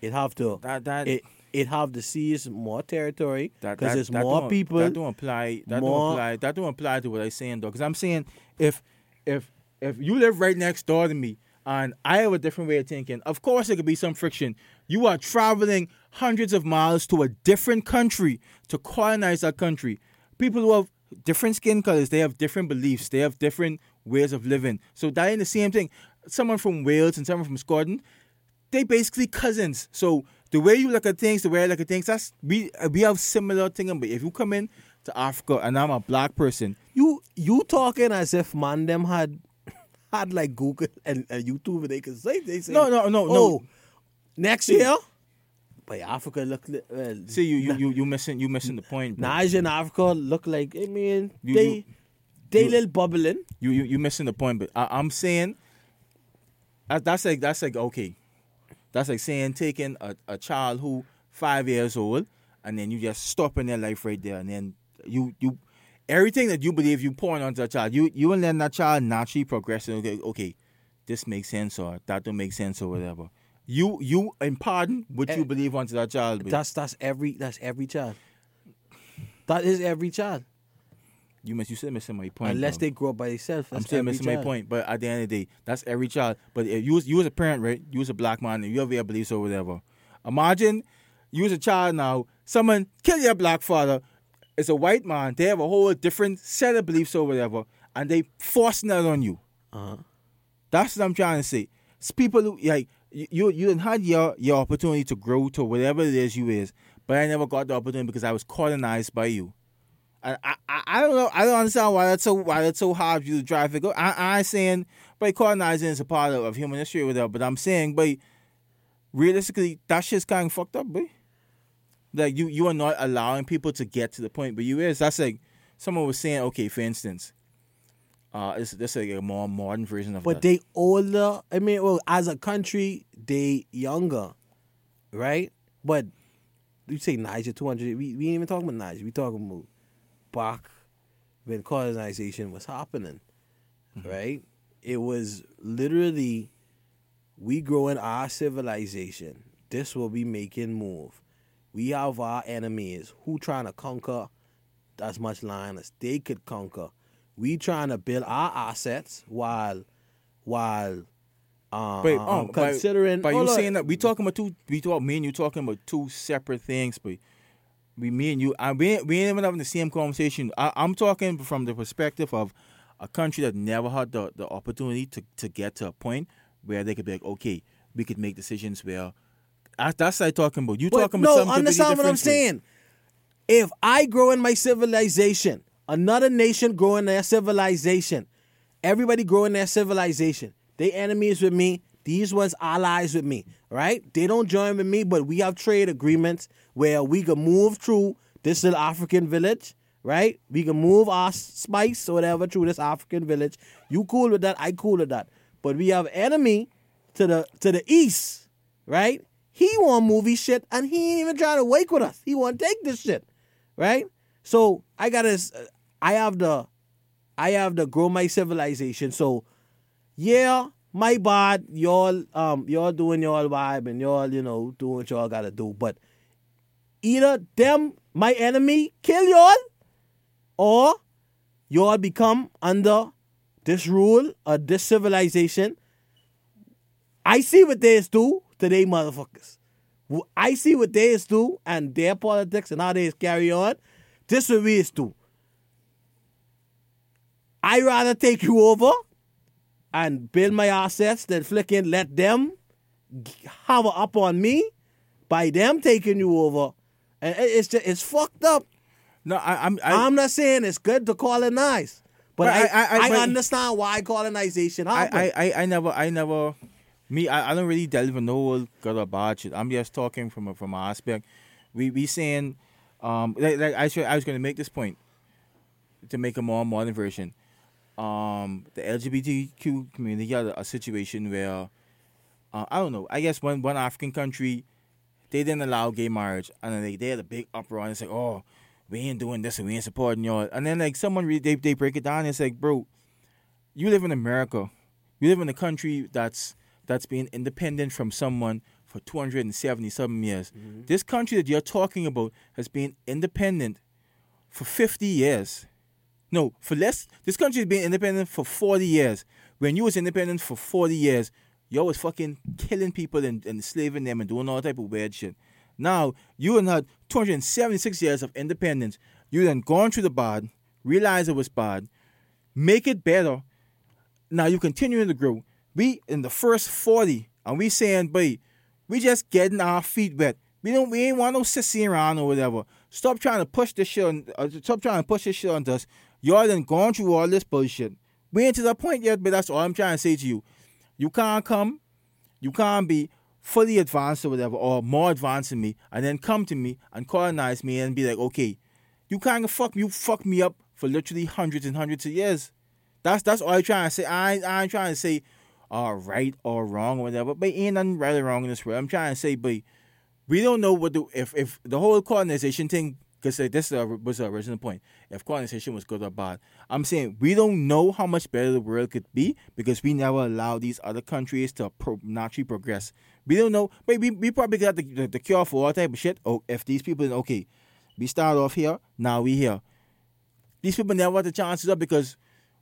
it have to That that it it have to seize more territory because there's that more people. That don't apply. That more- don't apply. That don't apply to what I'm saying though. Because I'm saying if if if you live right next door to me and I have a different way of thinking, of course there could be some friction. You are traveling hundreds of miles to a different country to colonize that country. People who have different skin colors, they have different beliefs, they have different ways of living. So that ain't the same thing. Someone from Wales and someone from Scotland, they basically cousins. So the way you look at things, the way I look at things, that's we uh, we have similar thing. But if you come in to Africa and I'm a black person, You you talking as if man them had had like Google and, and YouTube and they could say they say No, no, no, no. oh, next year, but Africa look li- well. Uh, see you you you you missing you missing the point. bro. Niger and Africa look like I mean You- they you- they little bubbling. You you you missing the point. But I, I'm saying that, that's like that's like okay, that's like saying taking a, a child who five years old and then you just stopping their life right there and then you you everything that you believe you pouring onto that child you you and letting that child naturally progress and okay okay this makes sense or that don't make sense or whatever. You you imparting what you Eh, believe onto that child. That's that's every that's every child. That is every child, you miss you still missing my point. unless though. they grow up by themselves. I'm still missing my point, but at the end of the day, that's every child. But if you was you was a parent, right? You was a black man, and you have your beliefs or whatever. Imagine you was a child now. Someone kill your black father. It's a white man. They have a whole different set of beliefs or whatever, and they forcing that on you. Uh-huh. That's what I'm trying to say. It's people who like you you done had your your opportunity to grow to whatever it is you is, but I never got the opportunity because I was colonized by you. I, I, I I don't know. I don't understand why that's so why that's so hard for you to drive it. Go. I, I'm saying, but colonizing is a part of, of human history or whatever. But I'm saying, but realistically, that shit's kind of fucked up, boy. Like you, you are not allowing people to get to the point, but you is. That's like someone was saying. Okay, for instance, uh, this this like a more modern version of it. But that. they older. I mean, well, as a country, they younger, right? But you say Niger two hundred. We we ain't even talking about Niger. We talking about back when colonization was happening, right? It was literally we growing our civilization. This will be making move. We have our enemies who trying to conquer as much land as they could conquer. We trying to build our assets while while uh, But, um, um, considering. But, you saying that we talking about two? We talk me and you talking about two separate things. But we, me and you, I, we ain't- we ain't even having the same conversation. I, I'm talking from the perspective of a country that never had the, the opportunity to, to get to a point where they could be like, okay, we could make decisions where. I, that's what I'm talking about. You talking no, about something understand what I'm saying. If I grow in my civilization, another nation grow in their civilization, everybody grow in their civilization. They enemies with me. These ones allies with me, right? They don't join with me, but we have trade agreements where we can move through this little African village, right? We can move our spice or whatever through this African village. You cool with that? I cool with that. But we have enemy to the to the east, right? He want movie shit, and he ain't even trying to wake with us. He want to take this shit, right? So I gotta, I have the, I have the grow my civilization. So yeah, my bad. Y'all, um, y'all doing y'all vibe and y'all, you know, doing what y'all gotta do. But either them, my enemy, kill y'all, or y'all become under this rule or this civilization. I see what they do to they motherfuckers. I see what they do and their politics and how they carry on. This is what we do. I rather take you over and build my assets than flicking let them hover up on me by them taking you over. And it's just, it's fucked up. No, I, I'm. I, I'm not saying it's good to colonize, but But I, I- I- I- understand why colonization I, happened. I, I, I never, I never, me, I, I don't really delve in no whole good or bad shit. I'm just talking from a, from an aspect. We, we saying, um, like, like I, should, I was going to make this point to make a more modern version. Um, the LGBTQ community had a, a situation where, uh, I don't know, I guess one, one African country, they didn't allow gay marriage, and then they, they had a big uproar, and it's like, oh, we ain't doing this, and we ain't supporting y'all. And then, like, someone, re- they, they break it down, and it's like, bro, you live in America. You live in a country that's that's been independent from someone for 270 something years. This country that you're talking about has been independent for 50 years. No, for less. This country has been independent for 40 years. When you was independent for 40 years, you was fucking killing people and, and enslaving them and doing all type of weird shit. Now, you done had 276 years of independence. You then gone through the bad, realize it was bad, make it better. Now you continuing to grow. We in the first 40, and we saying, boy, we just getting our feet wet. We don't we ain't want no sissy around or whatever. Stop trying to push this shit on uh, stop trying to push this shit on us. Y'all done gone through all this bullshit. We ain't to that point yet, but that's all I'm trying to say to you. You can't come, you can't be fully advanced or whatever, or more advanced than me, and then come to me and colonize me and be like, okay, you can't fuck you fuck me up for literally hundreds and hundreds of years. That's that's all I'm trying to say. I I ain't trying to say uh, right or wrong or whatever, but ain't nothing right or wrong in this world. I'm trying to say, but we don't know what the if if the whole colonization thing because this was the original point. If colonization was good or bad, I'm saying we don't know how much better the world could be because we never allow these other countries to pro- naturally progress. We don't know, but we, we probably got the, the, the cure for all type of shit. Oh, if these people, okay, we start off here, now we here. These people never had the chances up because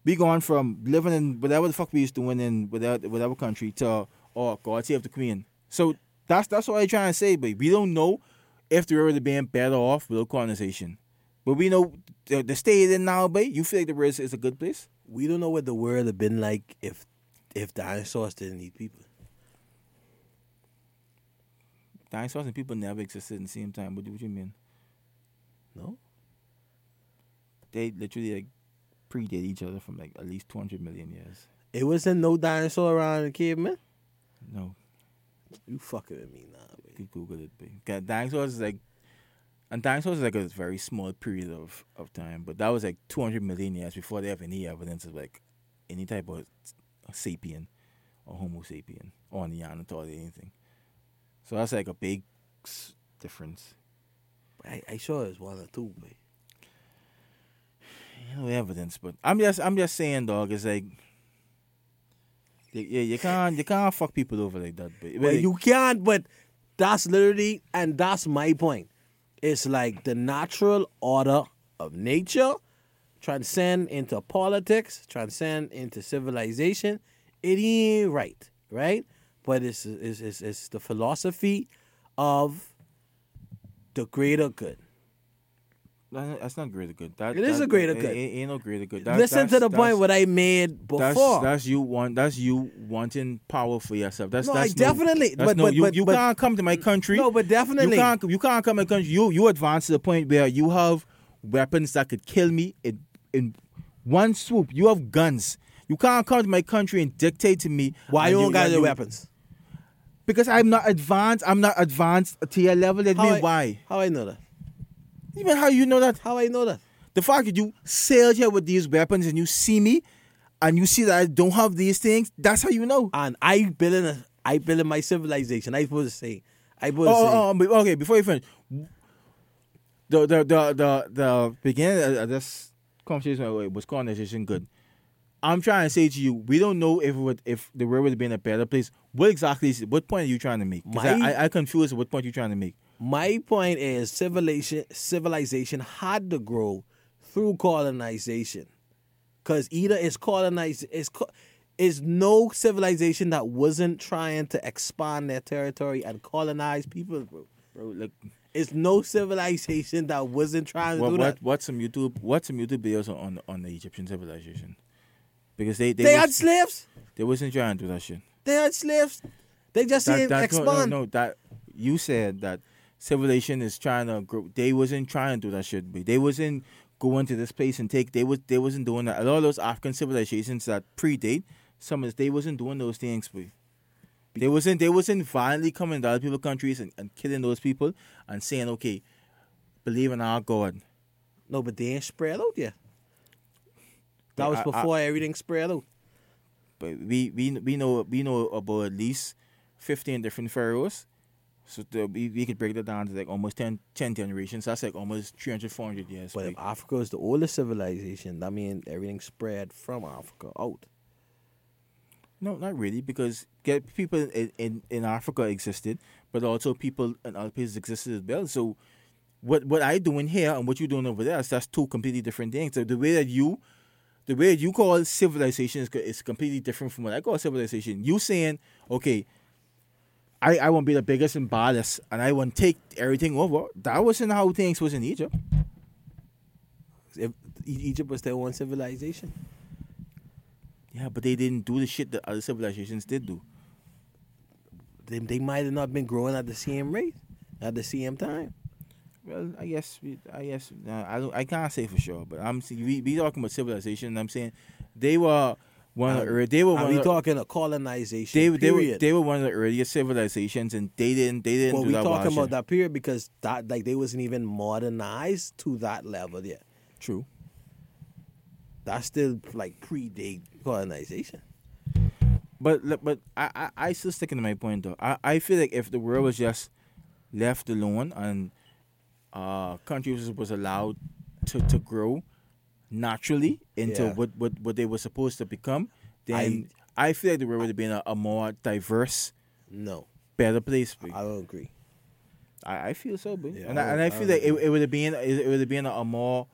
we gone from living in whatever the fuck we used to doing in whatever, whatever country to oh God save the queen. So that's that's what I'm trying to say, but we don't know if the world is being better off without colonization. But we know the, the state in now, but you feel like the world is- a good place? we don't know what the world have been like if if dinosaurs didn't eat people. Dinosaurs and people never existed in the same time. What do what you mean? No, They literally like predate each other from like at least two hundred million years. it wasn't no dinosaur around in caveman. No, You fucking with me now, baby. you Google it. But dinosaurs is like, and dinosaurs is like a very small period of, of time. But that was like two hundred million years before they have any evidence of like any type of sapien or Homo sapien or Neanderthal or anything. So that's like a big difference. I, I sure it's one or two, no evidence, but I'm just I'm just saying, dog. It's like, yeah, you can't you can't fuck people over like that. But, Well, you can't, but that's literally, and that's my point. It's like the natural order of nature transcend into politics, transcend into civilization. It ain't right, right? But it's it's it's, it's the philosophy of the greater good. That- that's not greater good. That, It is that- a greater that- good. Ain't, ain't no greater good. That- Listen to the point what I made before. That's that's you want. That's you wanting power for yourself. That's No, I that's definitely- that's but- no, but- you but- you but- can't come to my country. no, but definitely. You can't you can't come to my country. You you advance to the point where you have weapons that could kill me in in one swoop. You have guns. You can't come to my country and dictate to me Why you don't got the weapons? Because I'm not advanced. I'm not advanced to your level. Mean I- why? How I know that? Even how you know that? How I know that? The fact that you sailed here with these weapons and you see me, and you see that I don't have these things. That's how you know. And I building a, I building my civilization. I supposed to say, I supposed Oh, to say. oh, oh, but- okay. Before you finish, the the the the, the beginning of this conversation uh, was colonization good. I'm trying to say to you, we don't know if it would, if the world would have been a better place. What exactly is what point are you trying to make? 'Cause I, I, I confused. What point you're trying to make? My point is civilization civilization had to grow through colonization. Cause either it's colonized it's co- is no civilization that wasn't trying to expand their territory and colonize people, bro. Bro, look, It's no civilization that wasn't trying to what, do what that. what's some YouTube? What's some YouTube videos on on the Egyptian civilization? Because they they, They was, had slaves. they wasn't trying to do that shit. They had slaves. They just didn't no, expand. no, no, that you said that civilization is trying to grow. They wasn't trying to do that shit. They wasn't going to this place and take. They was they wasn't doing that. A lot of those African civilizations that predate some of this, they wasn't doing those things. But they wasn't they wasn't violently coming to other people's countries and, and killing those people and saying, okay, believe in our God. No, but they ain't spread out yet. That But was I- I- before everything spread out. But we we we know we know about at least fifteen different pharaohs. So the, we, we could break that down to like almost 10, 10 generations. That's like almost 300, 400 years. But if. Africa is the oldest civilization, that means everything spread from Africa out. No, not really, because get people in, in, in Africa existed, but also people in other places existed as well. So what what I doing here and what you're doing over there is that's two completely different things. So the way that you the way that you call civilization is, is completely different from what I call civilization. You saying, okay, I, I want to be the biggest and baddest and I won't take everything over. That wasn't how things was in Egypt. If Egypt was their own civilization, Yeah, but they didn't do the shit that other civilizations did do. they, they might have not been growing at the same rate at the same time. Well, I guess we, I guess uh, I don't, I can't say for sure, but I'm we we talking about civilization. And I'm saying they were one of the And- ear- they were Are we of talking a colonization they they were they were one of the earliest civilizations, and they didn't they didn't well, we talking about that period because that like they wasn't even modernized to that level yet. True, That's still like predate colonization. but but I, I I still sticking to my point though. I I feel like if the world was just left alone and uh countries was allowed to to grow naturally into Yeah. what, what what they were supposed to become, then I, feel like the world would have been a, a more diverse, No, better place. I don't agree. I, I feel so, but Yeah, and, I I, and I I feel don't like it, it would have been it, it would have been a, a more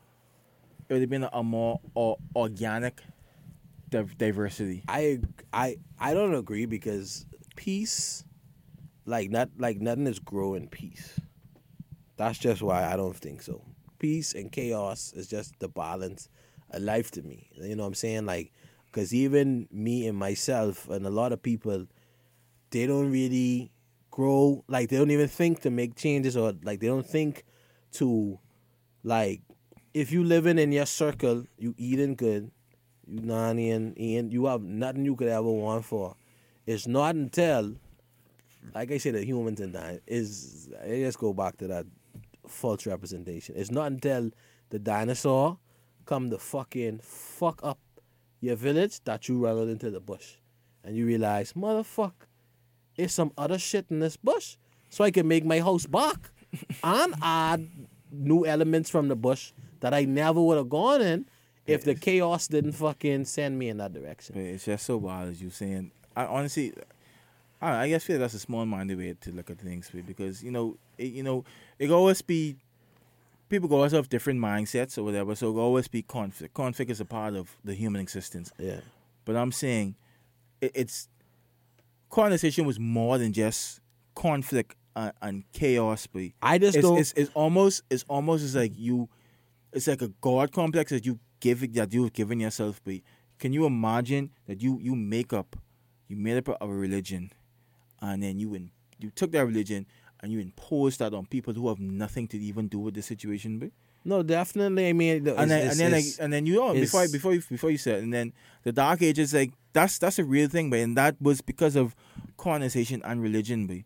it would have been a, a more or, organic div- diversity. I I I don't agree because peace, like not like nothing is growing peace. That's just why I don't think so. Peace and chaos is just the balance of life to me. You know what I'm saying? Like, because even me and myself and a lot of people, they don't really grow. Like they don't even think to make changes or like they don't think to, like, if you living in your circle, you eating good, you nanny and and you have nothing you could ever want for. It's not until, like I said, the humans and that is. I just go back to that false representation. It's not until the dinosaur come to fucking fuck up your village that you run out into the bush, and you realize, motherfuck, it's some other shit in this bush, so I can make my house back and add new elements from the bush that I never would have gone in if the chaos didn't fucking send me in that direction. It's just so wild as you saying. I honestly, I, I guess feel that's a small minded way to look at things because you know, it, you know, it always be people can always have different mindsets or whatever. So it can always be conflict. Conflict is a part of the human existence. Yeah. But I'm saying it, it's colonization was more than just conflict and, and chaos. But I just it's, don't. it's it's almost it's almost as like you, it's like a god complex that you give it that you've given yourself. But can you imagine that you you make up, you made up a religion, and then you in, you took that religion and you impose that on people who have nothing to even do with the situation. But no, definitely. I mean, it's, and then it's- and then like, and then you know before it's- before you, before you said and then the dark ages like that's that's a real thing but and that was because of colonization and religion but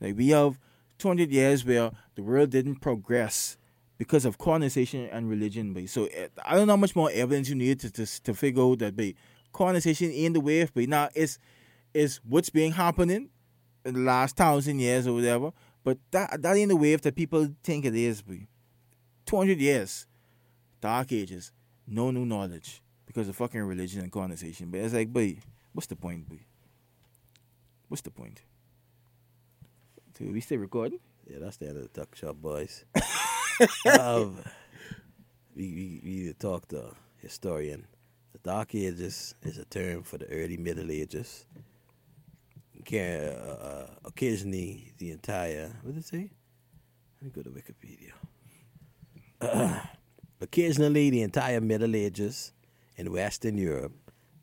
like we have 200 years where the world didn't progress because of colonization and religion but so eh, I don't know how much more evidence you need to to, to figure out that but colonization ain't the way but now it's is what's been happening in the last thousand years or whatever but that that ain't the wave that people think it is. Two hundred years Dark Ages, no new knowledge. because of fucking religion and colonization. But it's like, boy, what's the point, boy? What's the point? Dude, we still recording? Yeah, that's the end of the Tuckshop Boys. um, we, we, we need to talk to a historian. The Dark Ages is a term for the early Middle Ages. Can, uh, uh, occasionally, the entire, what did it say? Let me go to Wikipedia. occasionally, the entire Middle Ages in Western Europe,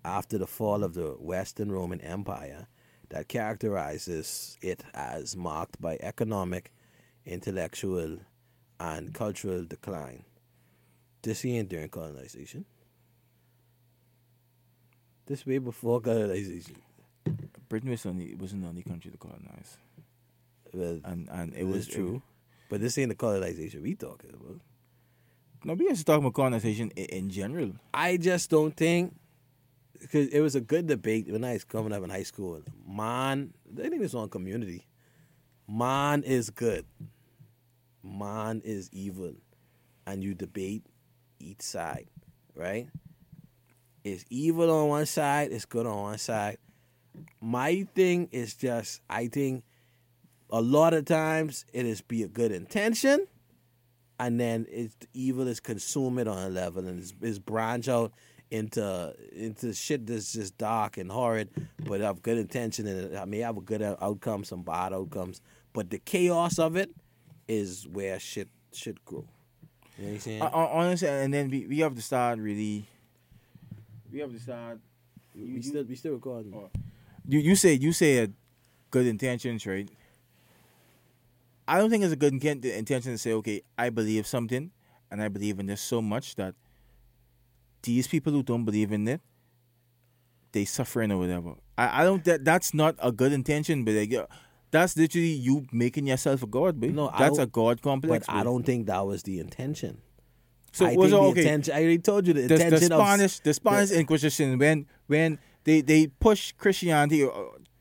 after the fall of the Western Roman Empire, that characterizes it as marked by economic, intellectual, and cultural decline. This ain't during colonization. This way before colonization. Britain was only wasn't the only country to colonize, Well, and and it was was true. But this ain't the colonization we talking about. no, we just talking about colonization in, in general. I just don't think because it was a good debate when I was coming up in high school. Man, I think it was on community. Man is good. Man is evil. And you debate each side, right? It's evil on one side, it's good on one side. My thing is just I think a lot of times it is be a good intention and then it's evil is consume it on a level and it's, it's branch out into into shit that's just dark and horrid, but have good intention and it may have a good outcome, some bad outcomes. But the chaos of it is where shit should grow. You know what I'm saying? Honestly, and then we, we have to start really. We have to start. we you- still we still recording. You you say you say a good intentions, right? I don't think it's a good intention to say, okay, I believe something, and I believe in this so much that these people who don't believe in it, they suffering or whatever. I, I don't that that's not a good intention, but like, that's literally you making yourself a god, babe. No, that's a god complex. but I don't think that was the intention. So I was think okay? intention. I already told you the, the, the intention of the Spanish, the Spanish Inquisition, when when they they pushed Christianity uh,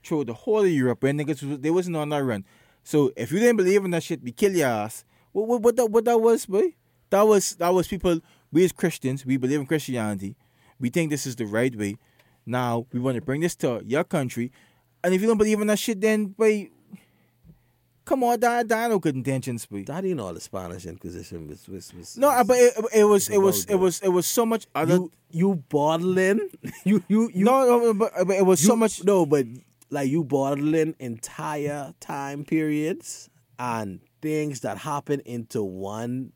through the whole of Europe, and niggas they wasn't on that run. So if you didn't believe in that shit, we kill your ass. What what, what that what that was, boy? That was that was people. We as Christians, we believe in Christianity. We think this is the right way. Now we want to bring this to your country, and if you don't believe in that shit, then boy, come on, that that no good intentions, boy. That ain't all the Spanish Inquisition was. was, was No, but it, it was it was it was it was so much other. you you bottling you you you no, no, but, but it was you, so much. no, but like you bottling entire time periods and things that happen into one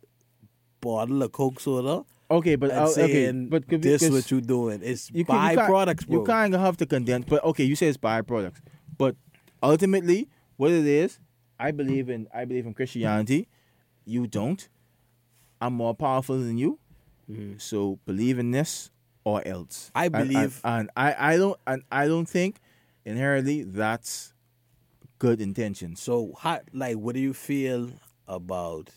bottle of Coke soda Okay, but uh, okay, but this because what you're doing. It's you can- byproducts, bro. You kind of have to condense, but okay, you say it's byproducts, but ultimately, what it is, I believe in. I believe in Christianity. You don't. I'm more powerful than you, Mhm. so believe in this or else. I And- and- believe- and, I, I don't, and I don't think inherently that's good intention. So, how, like, what do you feel about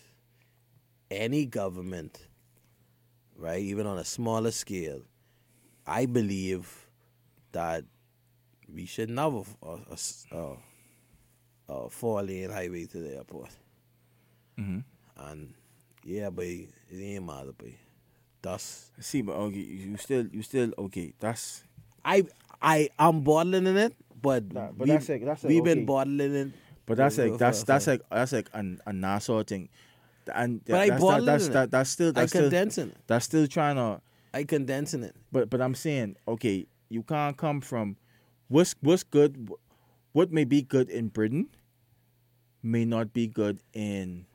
any government, right? Even on a smaller scale, I believe that we should have a, a, a s- a- a four lane highway to the airport. hmm And yeah, but it ain't matter, but that's See, but okay, you still, you still okay. That's I I I'm bottling in it, but, Nah, but we, that's like- that's like, we've okay. been bottling it. But that's like that's that's like that's like an, a Nassau thing, and But I that's, boiled that, that's it. that, that's still I still condensing it. that's still trying to. I condensing it. But but I'm saying okay, you can't come from what's what's good, what may be good in Britain, may not be good in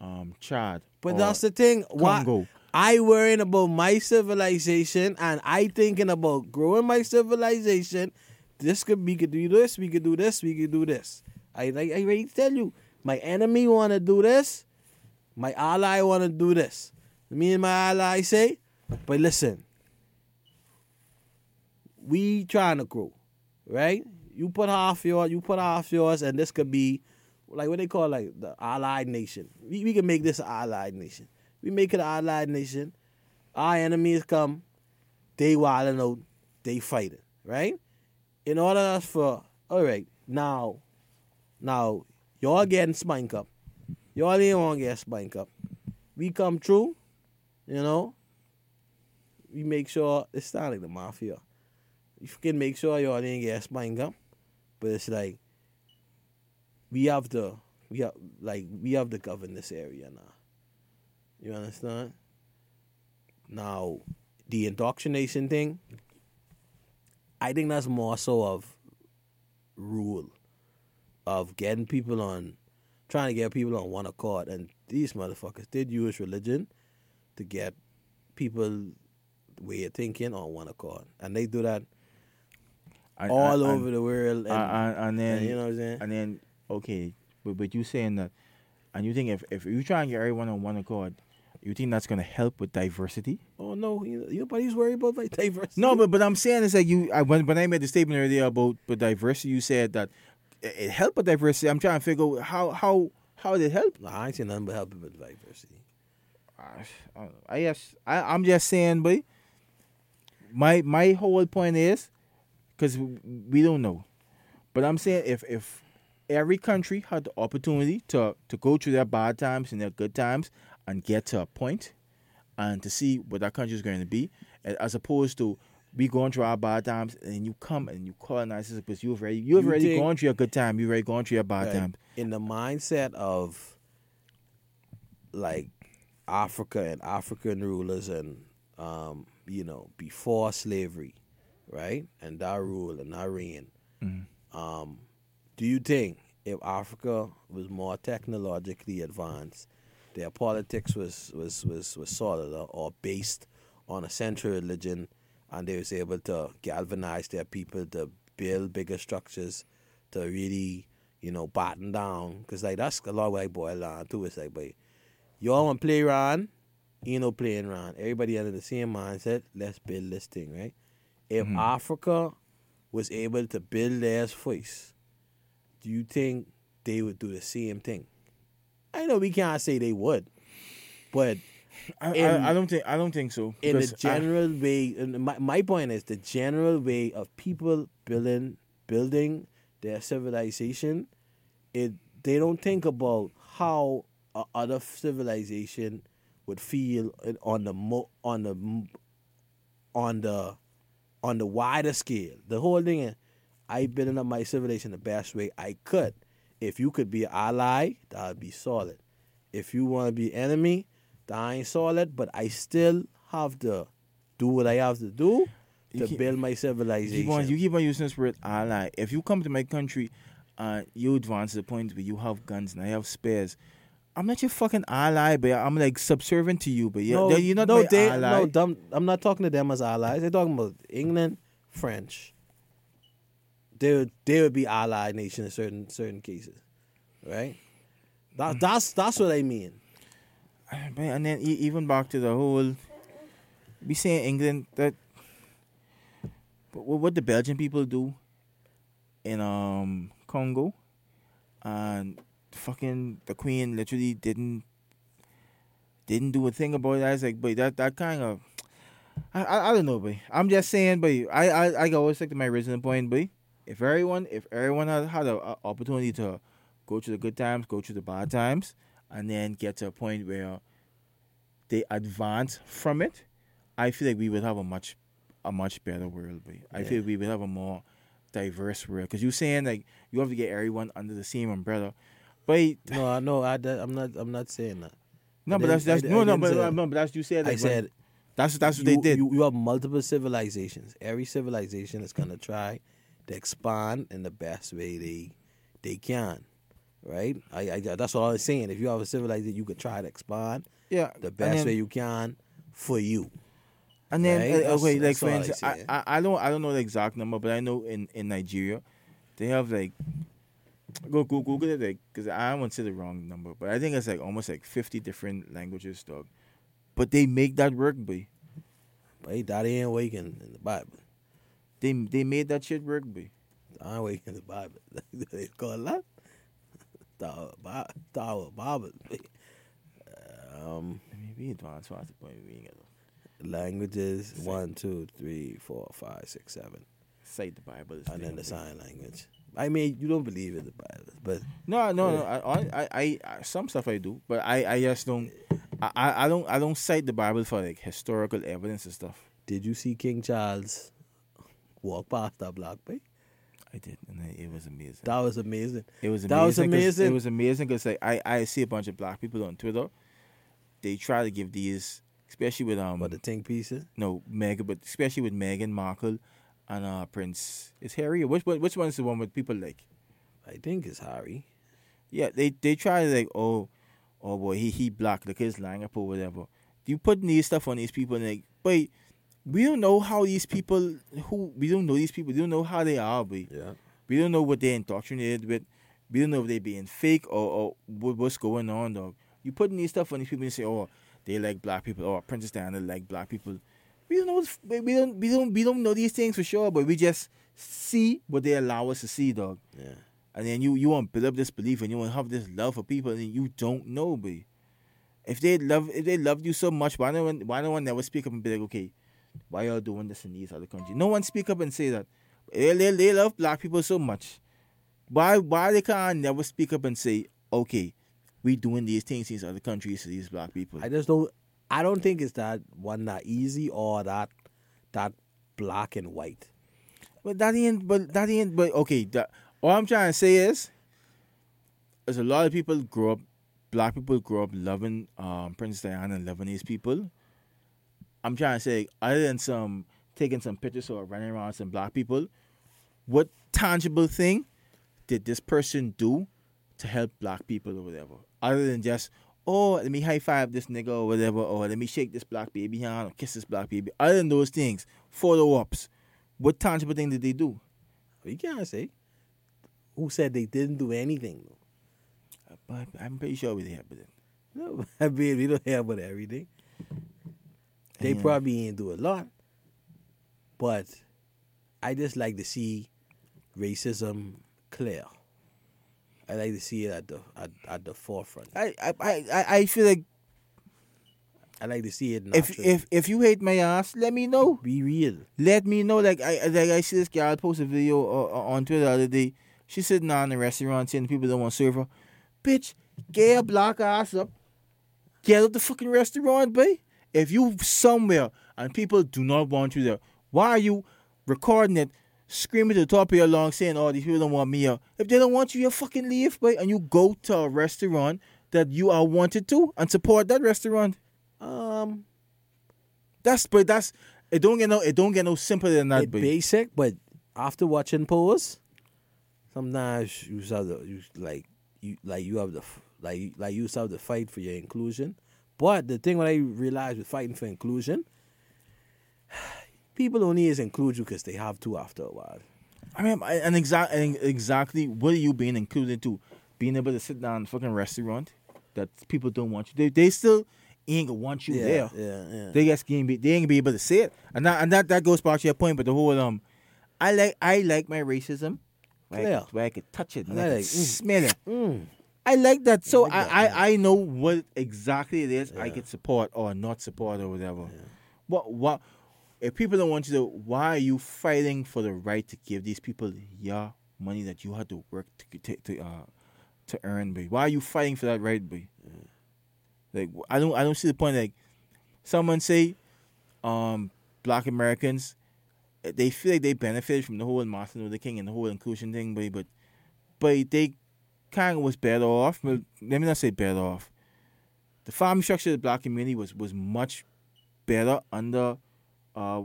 um Chad. But that's the thing. Why Congo. I worrying about my civilization and I thinking about growing my civilization. This could we could do this, we could do this, we could do this. I I, I already tell you, my enemy wanna do this, my ally wanna do this. Me and my ally say, but listen, we trying to grow, right? You put half your, you put half yours, and this could be like what they call like the allied nation. We, we can make this an allied nation. We make it an allied nation. Our enemies come, they wilding out, they fighting, right? In order for all right now, now y'all getting spank up, y'all ain't want to get spank up. We come through, you know. we make sure it's not like the mafia. You can make sure y'all didn't get spine gum, but it's like we have to we have like we have to govern this area now. You understand? Now, the indoctrination thing, I think that's more so of rule of getting people on, trying to get people on one accord. And these motherfuckers did use religion to get people way of thinking on one accord, and they do that All over the world. And, and, then and you know what I'm saying? and then okay, but but you saying that, and you think if if you try and get everyone on one accord, you think that's gonna help with diversity? oh no, you, nobody's worried about like diversity. No, but but I'm saying is that you. I, when when I made the statement earlier about but diversity, you said that it, helped with diversity. I'm trying to figure out how how how did it help. No, I ain't seen nothing but helping with diversity. I, I, I guess I, I'm just saying, but my my whole point is because we don't know, but I'm saying if if every country had the opportunity to to go through their bad times and their good times and get to a point and to see what that country is going to be, as opposed to we going through our bad times and you come and you colonize us because you've already you've You already think- gone through your good time, you've already gone through your bad Like, times. in the mindset of like Africa and African rulers and um, you know, before slavery, right? And that rule and that reign. Mhm. Um, do you think if Africa was more technologically advanced, their politics was was was, was solid or, or based on a central religion and they was able to galvanize their people to build bigger structures to really, you know, batten down. Because, like, that's a lot of white boy line, too. It's like, but y'all want to play around, you know, playing around. Everybody under the same mindset, let's build this thing, right? If Mhm. Africa was able to build theirs first, do you think they would do the same thing? I know we can't say they would, but I, in- I, I don't think I don't think so. in the because I- general way my, my point is the general way of people building building their civilization it they don't think about how a other civilization would feel on the mo, on the on the on the wider scale the whole thing is i building up my civilization the best way i could if you could be an ally that would be solid if you want to be enemy that ain't solid, but I still have to do what I have to do You to keep- build my You civilization. keep, on, you keep on using this word ally. If you come to my country, uh, you advance to the point where you have guns and I have spares. I'm not your fucking ally, but I'm like subservient to you. But you're, no, you're not no, my they, ally. no, dumb, I'm not talking to them as allies. They're talking about England, French. They would, they would be ally nation in certain certain cases, right? That, that's that's what I mean. And then even back to the whole, we say in England that, what the Belgian people do in um Congo, and fucking the Queen literally didn't didn't do a thing about it. I was like, but that that kind of. I, I, I don't know, but I'm just saying, but I I I always stick to my original point, but if everyone if everyone had had a, a opportunity to go through the good times, go through the bad times, and then get to a point where they advance from it, I feel like we would have a much a much better world. But I Yeah. feel we would have a more diverse world because you're saying like you have to get everyone under the same umbrella, but No, I know. I, I'm not. I'm not saying that. no, I but that's that's I- no no but, no, but that's you said. I said that's that's what you, they did. You, you have multiple civilizations. Every civilization is gonna try to expand in the best way they they can, right? I, I that's all I'm saying. If you have a civilization, you could try to expand yeah, the best then- way you can for you. And then Right? uh, okay, like for I instance, I. I I don't I don't know the exact number, but I know in in Nigeria, they have like go go Google it like because I don't want to say the wrong number, but I think it's like almost like fifty different languages, dog. But they make that work, boy. But hey, that ain't waking in the Bible. They they made that shit work, boy. I ain't waking in the Bible. they call that Tower Bi- Tower Bible. Um, I mean, we advanced past the point got to languages one, two, three, four, five, six, seven. Say the Bible. and then the sign language. I mean, you don't believe in the Bible, but No, no, no. I, I, I, some stuff I do, but I, I just don't. I, I don't, I don't cite the Bible for like historical evidence and stuff. Did you see King Charles walk past that black boy? I did, and it was amazing. That was amazing. It was amazing. That was amazing. It was amazing because like, I I see a bunch of black people on Twitter. They try to give these, especially with um But the think pieces. no Meghan, but especially with Meghan Markle and uh Prince. Is Harry? Or which one? Which one is the one with people like? I think it's Harry. Yeah, they they try to like oh, oh boy, he he black, look at his line up or whatever. You putting these stuff on these people and like, but we don't know how these people who we don't know these people. We don't know how they are, but Yeah. we don't know what they're indoctrinated with. We don't know if they're being fake or, or what, what's going on, dog. You putting these stuff on these people and say, oh, they like black people, or Princess Diana like black people. We don't know. We don't. We don't. We don't know these things for sure, but we just see what they allow us to see, dog. Yeah. And then you you want to build up this belief and you want to have this love for people, and you don't know, but if they love if they loved you so much, why no one why no one never speak up and be like, okay, why y'all doing this in these other countries? No one speak up and say that. They, they, they love black people so much. Why why they can't never speak up and say, okay, we doing these things in these other countries to these black people. I just don't. I don't think it's that one that easy or that that black and white. But that ain't. But that ain't. But okay. That, all I'm trying to say is, is a lot of people grow up, black people grow up loving um, Princess Diana and these people. I'm trying to say, other than some taking some pictures or running around some black people, what tangible thing did this person do to help black people or whatever? Other than just, oh, let me high five this nigga or whatever, or let me shake this black baby hand or kiss this black baby. Other than those things, photo ops, what tangible thing did they do? You can't say. Who said they didn't do anything? But I'm pretty sure we did, but No, I mean we don't hear about everything. They Yeah. probably ain't do a lot, but I just like to see racism clear. I like to see it at the at, at the forefront. I, I, I, I- feel like I like to see it. if naturally. if if you hate my ass, let me know. be real, Let me know. Like I like I see this girl post a video uh, uh, on Twitter the other day. She's sitting down in a restaurant saying people don't want to serve her. Bitch, get your black ass up. Get out the fucking restaurant, boy. If you somewhere and people do not want you there, why are you recording it, screaming to the top of your lungs saying, "Oh, these people don't want me here"? If they don't want you, you fucking leave, boy, and you go to a restaurant that you are wanted to and support that restaurant. um, That's but that's it. Don't get no. It don't get no simpler than that, boy. basic, but after watching pose, sometimes you have to you like you like you have the like like you have to fight for your inclusion. But the thing what I realized with fighting for inclusion, people only is include you because they have to after a while. I mean, and exact and exactly what are you being included to? Being able to sit down in a fucking restaurant that people don't want you. They they still ain't gonna want you there. yeah, yeah. They just can't be they ain't gonna be able to say it. And that and that, that goes back to your point, but the whole um I like I like my racism. Where, I, could, where I could touch it and I I, like- mm. smell it. Mm. I like that. So like I, that, I, yeah. I know what exactly it is I Yeah. could support or not support or whatever. What what if people don't want you to why are you fighting for the right to give these people your money that you had to work to to, to uh to earn, boy? Why are you fighting for that right, boy? Like I don't I don't see the point like someone say um black Americans eh, they feel like they benefited from the whole Martin Luther King and the whole inclusion thing, but but but they kind of was better off. Let me not say better off. The farming structure of the black community was was much better under uh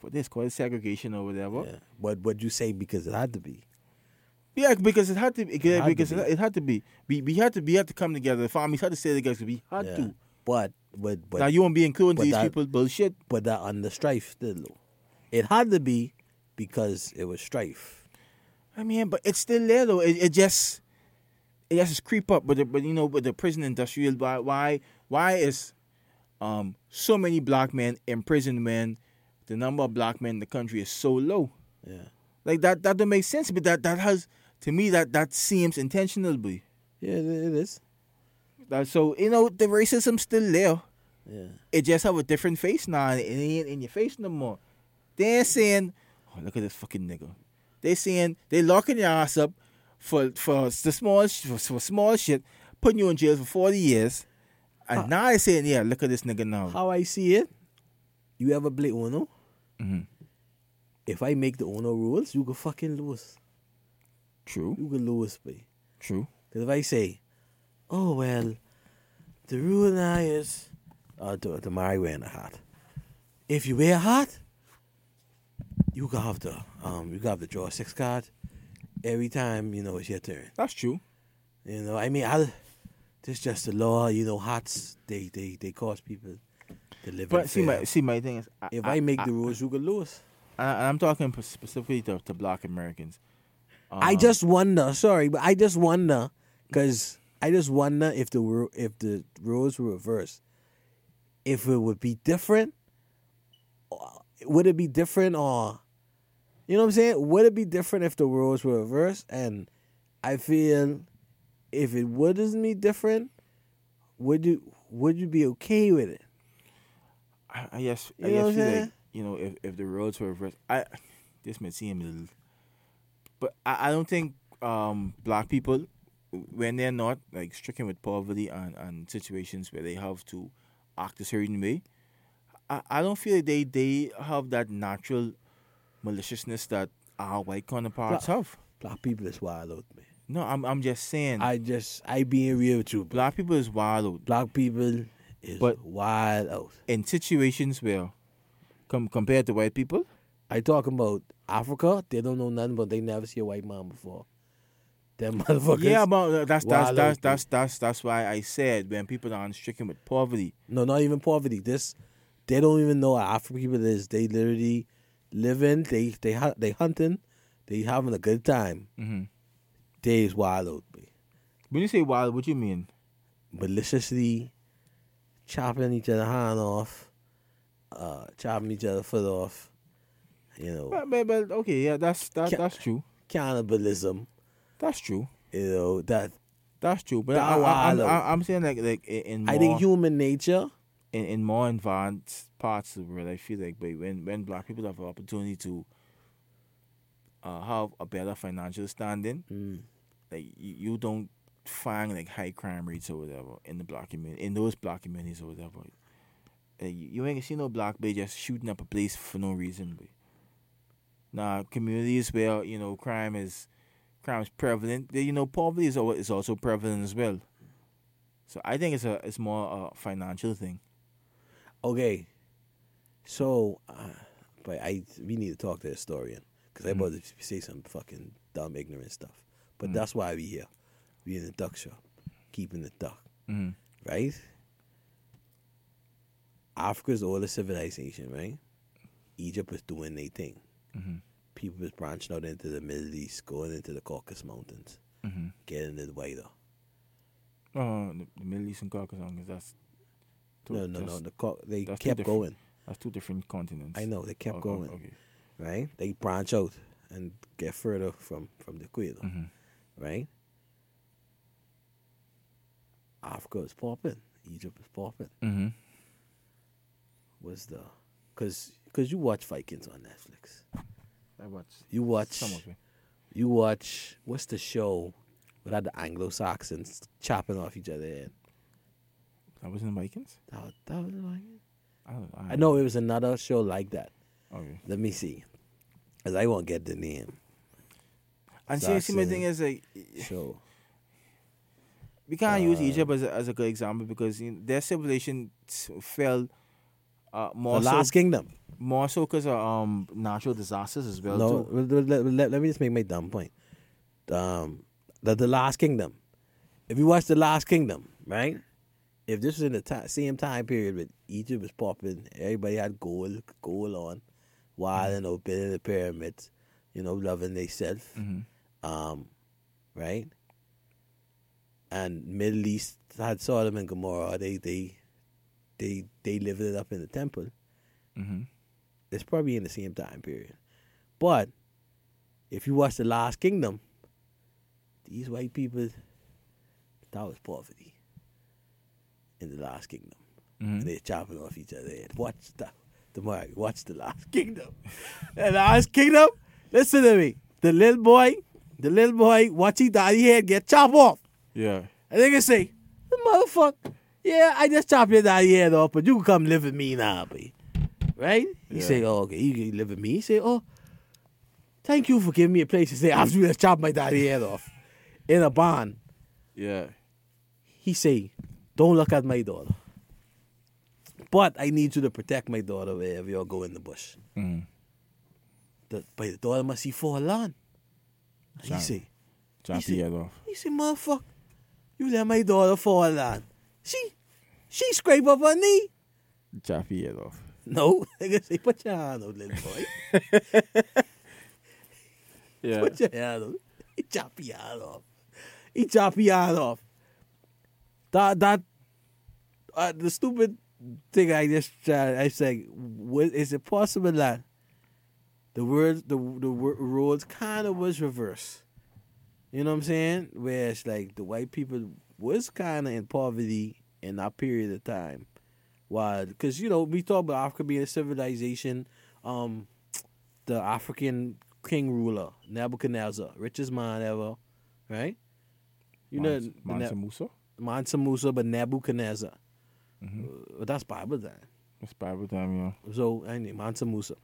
what this called segregation or whatever. yeah. But what you say because it had to be. Yeah, because it had to be. It had to because be. it, it had to be. We we had to we had to come together. The farmers had to stay together. We had Yeah. to. But but but now you won't be including these that- people. Bullshit. but that under strife still though. It had to be because it was strife. I mean, but it's still there though. It, it just it just creep up. But the, but you know, with the prison industrial, why why why is um so many black men imprisoned prison when the number of black men in the country is so low? Yeah. Like that that don't make sense. But that that has to me that that seems intentional. Boy. Yeah, it is. That, so you know the racism still there. Yeah. It just have a different face now. and It ain't in your face no more. They're saying, "Oh, look at this fucking nigga." They saying they locking your ass up for for the small for, for small shit, putting you in jail for forty years, and Huh. now I say, "Yeah, look at this nigga now." How I see it, You ever play Uno? hmm If I make the Uno rules, you go fucking lose. True. You could lose, boy. True. Because if I say, oh, well, the rule now is, uh, to, to Mary wearing a hat. If you wear a hat, you can have to, um, you can have to draw a six card every time, you know, it's your turn. That's true. You know, I mean, I, this just the law, you know, hats, they, they, they cause people to live But see, my see, my thing is, I, if I, make the rules, you can lose. and I- I'm talking specifically to, to Black Americans. I Um, just wonder. Sorry, but I just wonder because I just wonder if the if the rules were reversed, if it would be different. Would it be different, or you know what I'm saying? Would it be different if the rules were reversed? And I feel if it wouldn't be different, would you would you be okay with it? I, I guess You know guess feel like you know if, if the roads were reversed, I this may seem little, but I, I don't think um black people when they're not like stricken with poverty and, and situations where they have to act a certain way, I, I don't feel they they have that natural maliciousness that our white counterparts have. Black people is wild out, man. No, I'm I'm just saying I just I being real with you. Black, people is wild out. black people is But- wild out. in situations where com- compared to white people. I talking about Africa. They don't know nothing, but they never see a white man before. Them motherfuckers. Yeah, but that's that's wild that's that's that's that's why I said when people are stricken with poverty. no, not even poverty. This, they don't even know what African people is. They literally living. They they they hunting. They having a good time. hmm Is wild out. When you say wild, what you mean? maliciously chopping each other hand off, uh, chopping each other foot off. You know, But, but, but okay, yeah, that's that, Ca- that's true. cannibalism. That's true. You know that. That's true. But That I, I, I'm saying like like in, in more I think human nature. in, in more advanced parts of the world, I feel like but when when black people have an opportunity to uh, have a better financial standing, Mm. Like you, you don't find like high crime rates or whatever in the black community in those black communities or whatever. Like, you you ain't see no black boy just shooting up a place for no reason. But now communities where you know crime is crime is prevalent, you know poverty is is also prevalent as well. So I think it's a it's more a financial thing. Okay, so, uh, but I we need to talk to the historian because I Mhm. about to say some fucking dumb, ignorant stuff. But Mhm. that's why we here. We in the tuck shop, keeping the duck, Mm-hmm. right? Africa's all oldest civilization, right? Egypt was doing their thing. Mm-hmm. People was branching out into the Middle East, going into the Caucasus Mountains, Mm-hmm. getting it wider. Oh, the, the Middle East and Caucasus, Mountains, that's... two, No, no, no. The Cau- they kept going. that's two different continents. I know they kept Oh, oh, going. Okay. right? They branch out and get further from from the equator, Mm-hmm. Right? Africa is popping, Egypt is popping. Mm-hmm. Was the because because you watch Vikings on Netflix, I watch you watch some of it. you watch what's the show without the Anglo Saxons chopping off each other head? That was in the Vikings. That, was- that was the Vikings? I don't. I, I know it was another show like that. Okay. Let me see, cause I won't get the name. And see, see, my thing is like Show we can't use Uh, Egypt as a, as a good example because you know, their civilization fell uh, more the so Last Kingdom. more so because of um natural disasters as well. No, too. let, let- let- me just make my dumb point. Um, the the Last Kingdom. If you watch the Last Kingdom, right? If this was in the ti same time period with Egypt was popping, everybody had gold, gold on, wilding out, building the pyramids, you know, loving themselves, Mm-hmm. Um, right? And Middle East had Sodom and Gomorrah. They they they they lived it up in the temple. Mm-hmm. It's probably in the same time period. But if you watch The Last Kingdom, these white people, that was poverty in The Last Kingdom. Mm-hmm. They're chopping off each other head. Watch the, Mari, watch The Last Kingdom. the Last Kingdom, listen to me. The little boy, the little boy, watch his daddy head get chopped off. Yeah. And they can say, the motherfucker, yeah, I just chopped your daddy head off, but you can come live with me now, boy. right? He Yeah. say, "Oh, okay, you can live with me." He say, "Oh, thank you for giving me a place to stay after you just chop my daddy head off in a barn." Yeah. He say, "Don't look at my daughter." But I need you to protect my daughter wherever y'all go in the bush. Mm. The, but the daughter must see for fall on. He say, Chop see- the head off. he say, motherfucker, you let my daughter fall down. She, she scrape up her knee. Chop the head off. No, nigga say, put your hand out, little boy. Yeah. Put your hand out. He chop your hand off. He chop your hand off. That that uh, the stupid thing I just tried, I say, what, is it possible that the words the the roles kind of was reversed? You know what I'm saying? Where it's like the white people was kind of in poverty in that period of time, Why? because you know we talk about Africa being a civilization, um, the African king ruler Nebuchadnezzar, richest man ever, right? You know Mansa- Ne- Musa? Mansa Musa, but Nebuchadnezzar. Mhm. Uh, that's Bible time. That's Bible time, yeah. So anyway, Mansa Musa.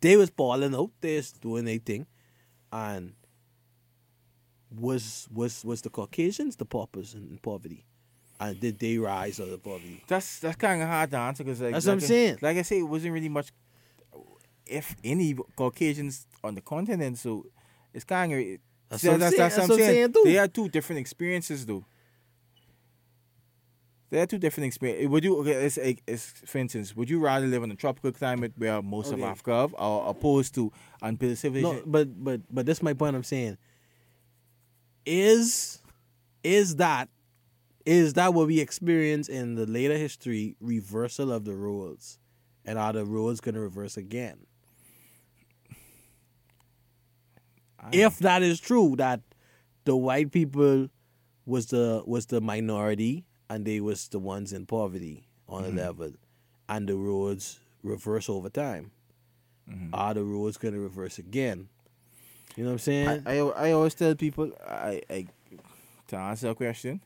They was balling out, they was doing their thing, and was was was the Caucasians the paupers in, poverty, and did they rise out of poverty? That's that's kind of hard to answer because like, That's what I'm I- saying. Like I say, it wasn't really much, if any, Caucasians on the continent. So it's kind of That's See, what I'm saying. that's That's what what I'm saying, too. They had two different experiences though. They had two different experiences. Eh, would you okay? It's, it's, for instance, would you rather live in a tropical climate where most of Africa have, or opposed to No, civilization? but but but this is my point. I'm saying is is that is that what we experience in the later history reversal of the roles, and are the roles going to reverse again? I- if that is true that the white people was the was the minority and they was the ones in poverty on a level and the roads reverse over time Mhm. are the roads going to reverse again you know what i'm saying I, I I always tell people I, I to answer a question,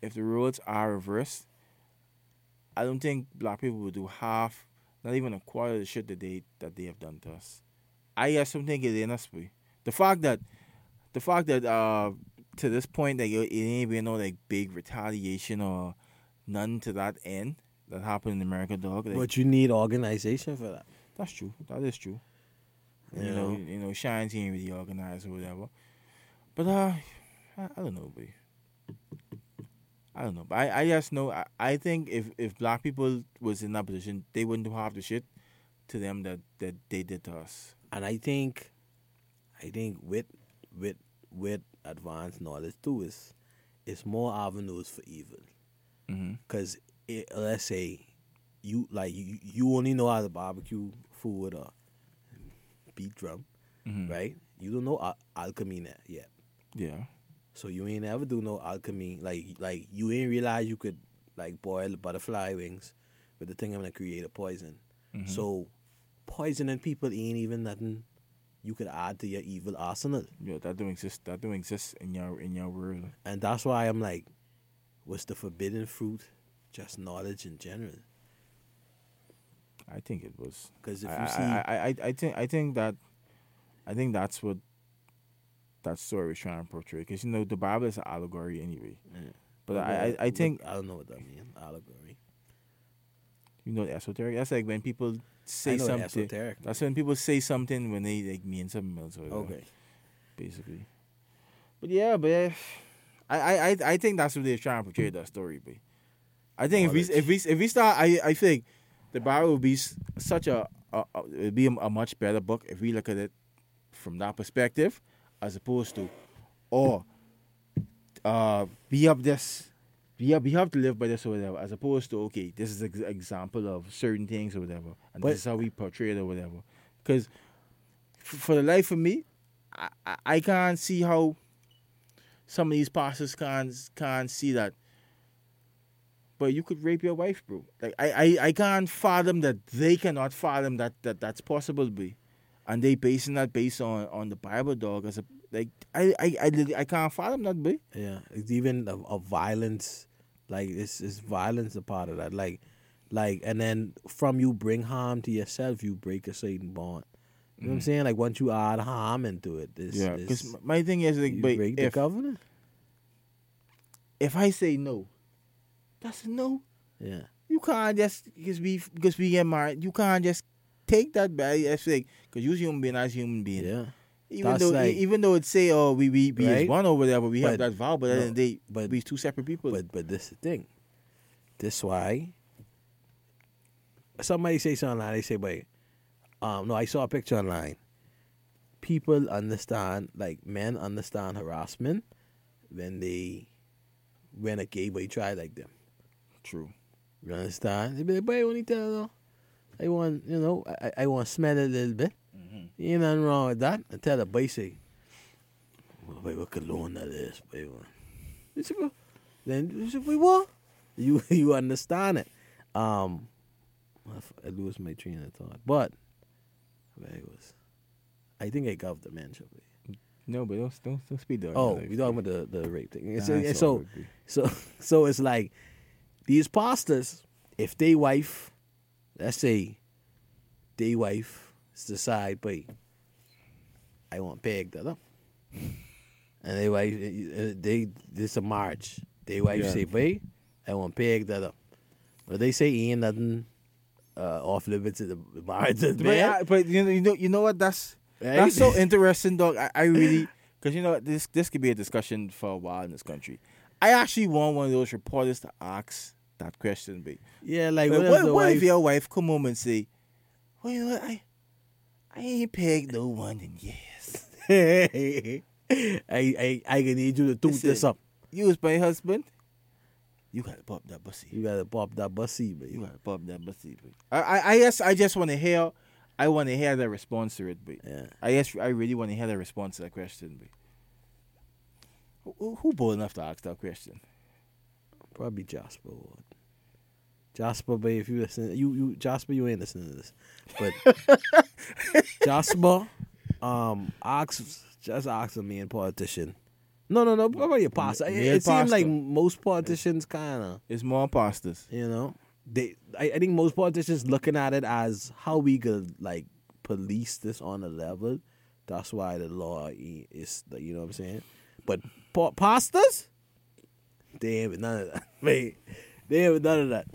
if the roads are reversed, I don't think black people will do half, not even a quarter of the shit that they that they have done to us. I just don't think it in us. The fact that the fact that uh to this point that you it ain't been no like big retaliation or none to that end that happened in America, dog. Like, but you need organization for that that's true. That is true. You You know, know? you know, Shines ain't really organized or whatever. But uh, I, I don't know, but I don't know. But I, I just know. I, I think if if black people was in that position, they wouldn't do half the shit to them that that they did to us. and i think i think with with with advanced knowledge too is it's more avenues for evil Mm-hmm. Cause let's say you like you, you only know how to barbecue food or beat drum, Mm-hmm. right? You don't know al- alchemy yet, Yeah. so you ain't ever do no alchemy. Like like you ain't realize you could like boil butterfly wings with the thing I'm gonna create a poison. Mhm. So poisoning people ain't even nothing you could add to your evil arsenal. yeah, that don't exist. That don't exist in your in your world. And that's why I'm like, was the forbidden fruit just knowledge in general? I think it was. Because if I, you see, I, I, I, I think I think that I think that's what that story was trying to portray. Because you know the Bible is an allegory anyway. Yeah. But What- I, I, I think I don't know what that means. Allegory. you know esoteric. That's like when people say something. esoteric. That's when people say something when they like mean something else. Whatever, Okay. Basically. But yeah, but yeah, I, I, I, I think that's what they're trying to portray that story. But I think if we if we if we start, I I think the Bible would be such a, a, a it would be a, a much better book if we look at it from that perspective, as opposed to, or, uh, be up this. We have, we have to live by this or whatever, as opposed to okay, this is an example of certain things or whatever, and But- this is how we portray it or whatever. Because f- for the life of me, I, I, I can't see how some of these pastors can't can't see that. But you could rape your wife, bro. Like I, I, I can't fathom that they cannot fathom that, that that's possible, be, and they basing that based on on the Bible, dog. As a like, I, I, I, I can't fathom that, be. Yeah. It's even of, of violence. Like it's, it's violence a part of that. Like Like, and then from you bring harm to yourself, you break a certain bond. You know what I'm saying? Like once you add harm into it, Mm-hmm. Yeah, because my thing is like, but break the if covenant. if I say no, that's a no. Yeah. You can't just because we because we get married. You can't just take that back. That's like because you're human being as human being. Yeah. Even That's though like- even though it say oh we we, we Right? is one or whatever, we have that vow, but at the end of the day, but- we two separate people. But but this the thing. This why somebody say something online, they say, wait, um, no, I saw a picture online. People understand, like men understand harassment when they when a gay boy try like them. True. You understand? They be like, boy, only tell her. I want, you know, I, I want to smell it a little bit. Mm-hmm. Ain't nothing wrong with that. I tell the say, well, boy, what cologne that is, boy. They say, well, then wait, what? You you understand it. Um, I lose my train of thought. But, I was, I think I got the boy. No, but don't don't, don't speed up. Oh, we talking about the, the rape thing. Nah, so, it's so, all good, B. so so it's like these pastors, if they wife, let's say they wife decide, but I want peg that up. And they wife uh, they this a marriage. They wife Yeah. say, "Boy, I want peg that up." But they say ain't nothing uh, off limits to the marriage. But, I- but you know you know you know what that's right? that's so interesting, dog. I, I really because you know this this could be a discussion for a while in this country. I actually want one of those reporters to ask that question, but yeah, like But what, what, if what wife? if your wife come home and say, "Well, you know what? I, I ain't pegged no one in years. I I I can need you to toot Listen. this up. You was my husband. You gotta pop that pussy. You gotta pop that bussy, but You gotta pop that pussy. But I, I, I guess I just want to hear. I want to hear the response to it, but yeah. I guess I really want to hear the response to that question. But who- who, who bold enough to ask that question? Probably Jasper would. Jasper, but if you listen, you you Jasper, you ain't listening to this, but Jasper, um, ask just ask a main politician. No, no, no, probably a pastor. It, it seems like most politicians kind of, It's more pastors. you know, they. I, I think most politicians looking at it as how we could like police this on a level. That's why the law is, you know what I'm saying. But pa- pastors, they ain't none of that. Wait, they ain't none of that.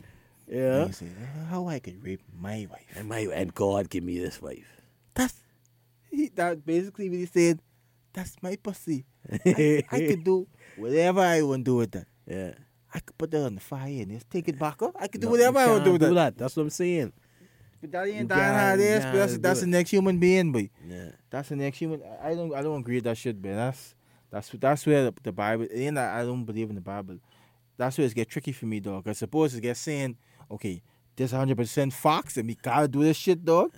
Yeah. They say, uh, how I could rape my wife. And my and God give me this wife. That's he, that basically what he said. That's my pussy. I, I could do whatever I want to do with that. yeah. I could put that on the fire and just take it back up. I could do No, whatever I want to do with that. That's what I'm saying. But that ain't dying how it is. But that's that's the next human being, boy. Yeah. That's the next human. I I don't I don't agree with that shit, man. That's that's that's where the, the Bible. And I, I don't believe in the Bible. That's where it get tricky for me, dog. I suppose it gets saying, okay, this 100 percent Fox, and we gotta do this shit, dog.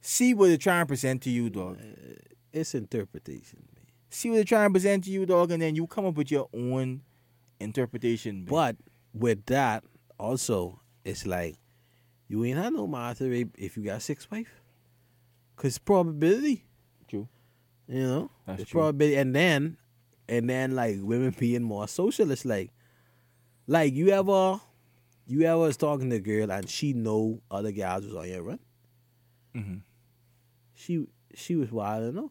See what they're trying to present to you, dog. Uh, it's interpretation. man. See what they're trying to present to you, dog, and then you come up with your own interpretation. man. But with that, also, it's like you ain't had no master if you got six wife. Cause probability. True. You know? That's it's true. probability and then and then like women being more socialist, like like you ever you ever was talking to a girl and she know other guys was on your run? Mhm. she she was wild enough.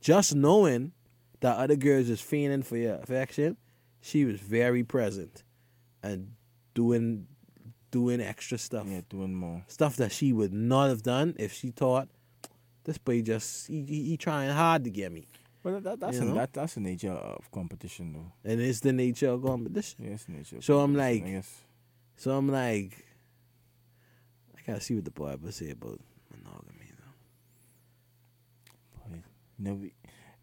Just knowing that other girls is fiending for your affection, she was very present and doing doing extra stuff. yeah, doing more. Stuff that she would not have done if she thought this boy just he, he, he trying hard to get me. But that, that's You a, that, that's the nature of competition, though. And it's the nature of competition. Yeah, nature. Of So I'm like- guess. So I'm like I gotta see what the Bible say about monogamy though. Boy, you know, we,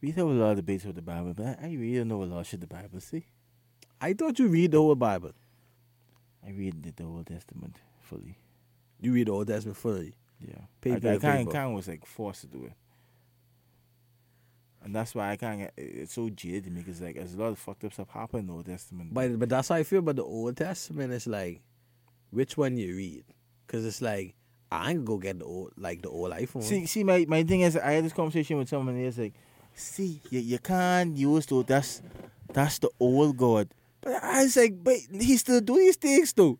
we have a lot of debates with the Bible, but I, I really don't know what law should the Bible say. I thought you read the whole Bible. I read the, the Old Testament fully. You read the Old Testament fully. Yeah, Paper I, I kind kind was like forced to do it, and that's why I kind of it's so jaded to me because like there's a lot of fucked up stuff happening in the Old Testament. But but that's how I feel about the Old Testament. It's like, which one you read? Because it's like I ain't gonna go get the old like the old iPhone. see, see, my, my thing is, I had this conversation with someone. and It's like, see, you, you can't use though. That's that's the old God. But I was like, but he still do these things though.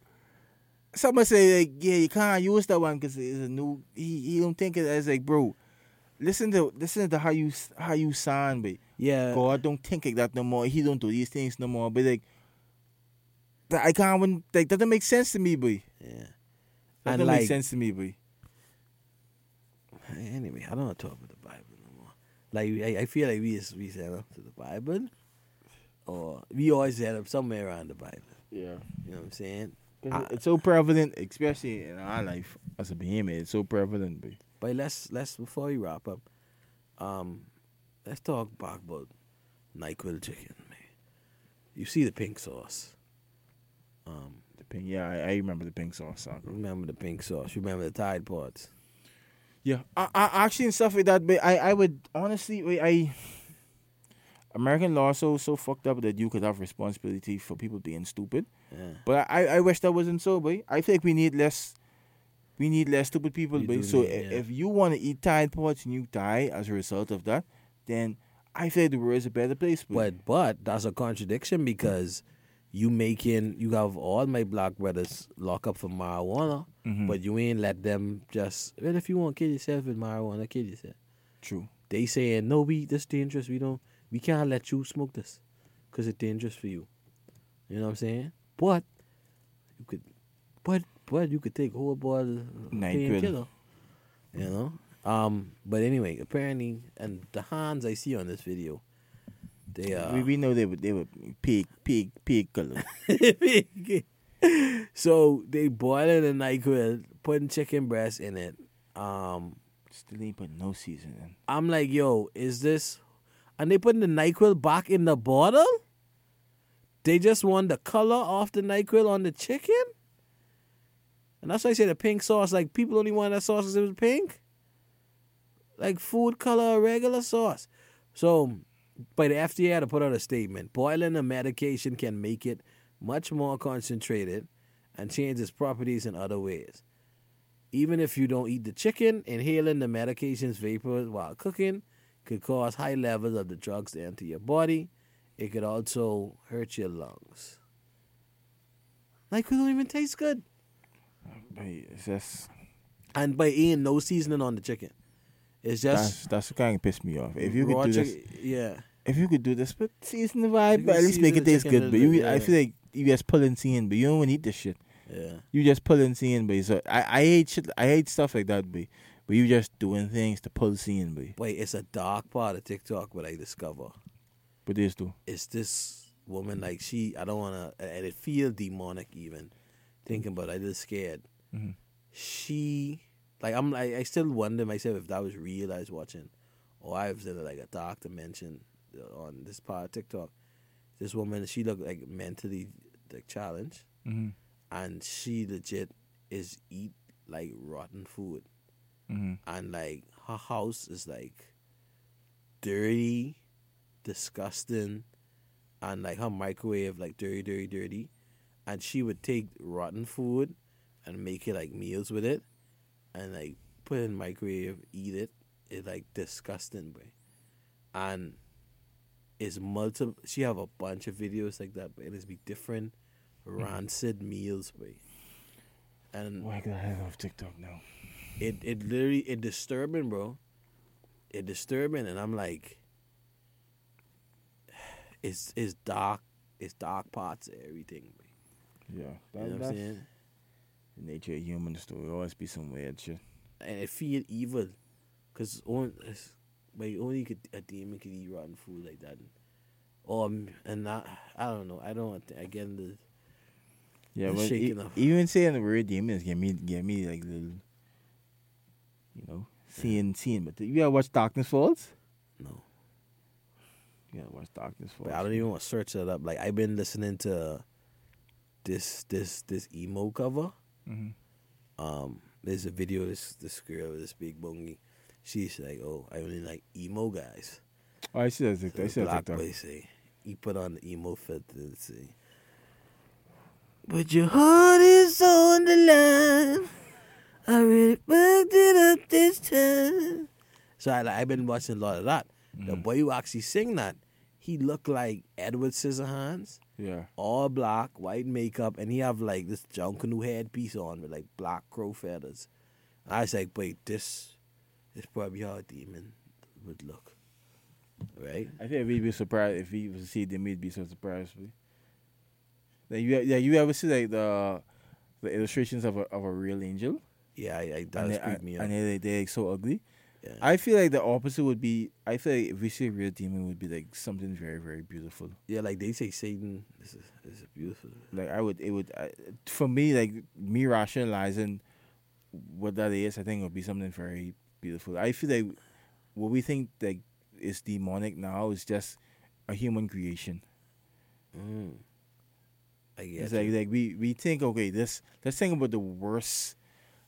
someone say like, yeah, you can't use that one because it's a new. He he don't think it as like, bro. Listen to listen to how you how you sound, but Yeah. God don't think like that no more. He don't do these things no more. But like, that I can't even like that don't make sense to me, boy. Yeah. That And don't like- make sense to me, boy. Anyway, I don't want to talk about the Bible no more. Like I, I feel like we just we set up to the Bible, or we always set up somewhere around the Bible. Yeah. You know what I'm saying. I- it's so prevalent, especially in our life as a Bahamian. It's so prevalent, boy. But let's let's before we wrap up, um, let's talk back about Nyquil chicken, man. You see the pink sauce. Um, The pink, yeah, I, I remember the pink sauce. Soccer. remember the pink sauce. Remember the Tide Pods. Yeah, I, I actually and stuff like that. But I, I would honestly, I American law so so fucked up that you could have responsibility for people being stupid. Yeah. But I, I wish that wasn't so, boy. I think we need less. We need less stupid people, We boy. So need- yeah. if you want to eat Tide Pods and you die as a result of that, then I say the world is a better place. boy. But but that's a contradiction because you making you have all my black brothers lock up for marijuana, Mhm. but you ain't let them just. Well, if you want to kill yourself with marijuana, kill yourself. true. They saying no, we this dangerous. We don't. We can't let you smoke this because it's dangerous for you. You know what I'm saying? But you could, but but you could take whole Nyquil. painkiller. You know. Um. But anyway, apparently, and the hands I see on this video, they uh. we, we know they were they were pig pig pig color. so they boiling the NyQuil, putting chicken breast in it. Um, Still ain't put no seasoning. I'm like, yo, is this? And they putting the NyQuil back in the bottle. They just want the color off the NyQuil on the chicken. And that's why I say the pink sauce. Like people only want that sauce because it was pink. Like food color, regular sauce. So, by the FDA had to put out a statement. Boiling the medication can make it much more concentrated and change its properties in other ways. Even if you don't eat the chicken, inhaling the medication's vapors while cooking could cause high levels of the drugs to enter your body. It could also hurt your lungs. Like, it don't even taste good. But it's just And by eating no seasoning on the chicken, it's that's just that's what kind of pissed me off. If you raw could do this, Yeah. if you could do this, but season the vibe, but at least make it taste good. But you, bit, I feel like you just pulling scene, but you don't want to eat this shit. Yeah. You just pulling scene, but so I I hate shit. I hate stuff like that, but but you just doing things to pull scene, but Wait, it's a dark part of TikTok what I discover. but this too. It's this woman like she I don't wanna and it feel demonic even thinking about it, I just scared. Mhm. She like I'm like I still wonder myself if that was real I was watching. Or I was in like a dark dimension on this part of TikTok. This woman she looked like mentally like challenged Mm-hmm. and she legit is eat like rotten food. Mm-hmm. and like her house is like dirty, disgusting, and like her microwave like dirty, dirty, dirty. And she would take rotten food and make it like meals with it, and like put it in microwave, eat it. It's like disgusting, boy. And it's multiple. She have a bunch of videos like that, but it's be different mm-hmm. rancid meals, boy. And Why can I have off TikTok now? it it literally it disturbing, bro. It disturbing, and I'm like, it's it's dark, it's dark parts of everything. Yeah, You know what I'm saying? the nature of humans. Though there always be some weird shit. And it feel evil, cause only, like only could, a demon could eat rotten food like that. Or and I I don't know. I don't want again the Yeah, but shaking e- even saying the word demons get me get me like little, you know, seeing seeing. But you gotta watch Darkness Falls. no. You gotta watch Darkness Falls. But I don't even want to search that up. Like I've been listening to this this this emo cover. hmm um, there's a video this this girl with this big bongi. She's like, "Oh, I only like emo guys." Oh, I see that So I see that TikTok. say, "He put on the emo filter and say, but your heart is on the line. I really fucked it up this time." So I like, I've been watching a lot of that. The Mhm. boy who actually sing that, he looked like Edward Scissorhands. Yeah. all black, white makeup, and he have like this Junkanoo headpiece on with like black crow feathers. I was like, wait, this is probably how a demon would look, right? I think we'd be surprised if we was to see them. We'd be so surprised. Like you, yeah, you ever see like the the illustrations of a of a real angel? Yeah, I, I that and they, me out. and they they're so ugly. Yeah. I feel like the opposite would be. I feel like if we see a real demon, would be like something very very beautiful. yeah, like they say, Satan is a, is a beautiful. Like I would, it would I, for me like me rationalizing what that is. I think it would be something very beautiful. I feel like what we think like is demonic now is just a human creation. Mm. I guess It's you. like like we we think okay, this let's think about the worst,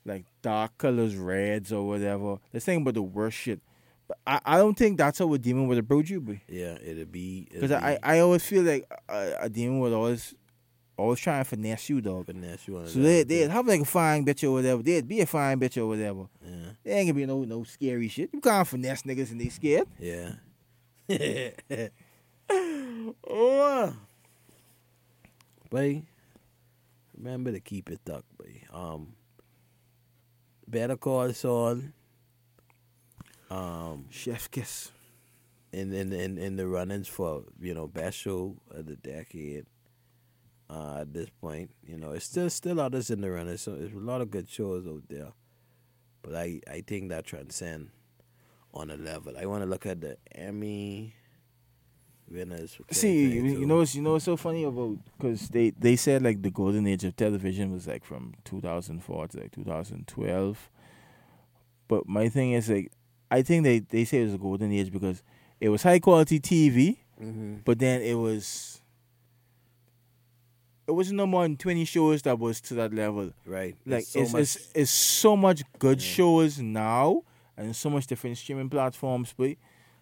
like dark colors, reds or whatever. Let's think about the worst shit. But I, I don't think that's how a demon would approach you, yeah, it'd be because I, I always feel like a, a demon would always always try and finesse you, dog. finesse you So they they'd have like a fine bitch or whatever. They'd be a fine bitch or whatever. yeah, There ain't gonna be no no scary shit. You can't finesse niggas and they scared. yeah. oh, boy, remember to keep it tucked, boy. Um, Better Call Saul. Um, Chef kiss. in in in, in the runnings for you know best show of the decade. Uh, at this point, you know, it's still still others in the runnings. So there's a lot of good shows out there, but I I think that transcend on a level. I want to look at the Emmy winners. See, you, you know you know what's so funny about because they they said like the golden age of television was like from 2004 to like 2012. But my thing is like, I think they they say it was a golden age because it was high quality TV, Mhm. but then it was. It wasn't no more than twenty shows that was to that level. right, Like It's so it's much. it's, it's so much good Yeah. shows now and so much different streaming platforms. But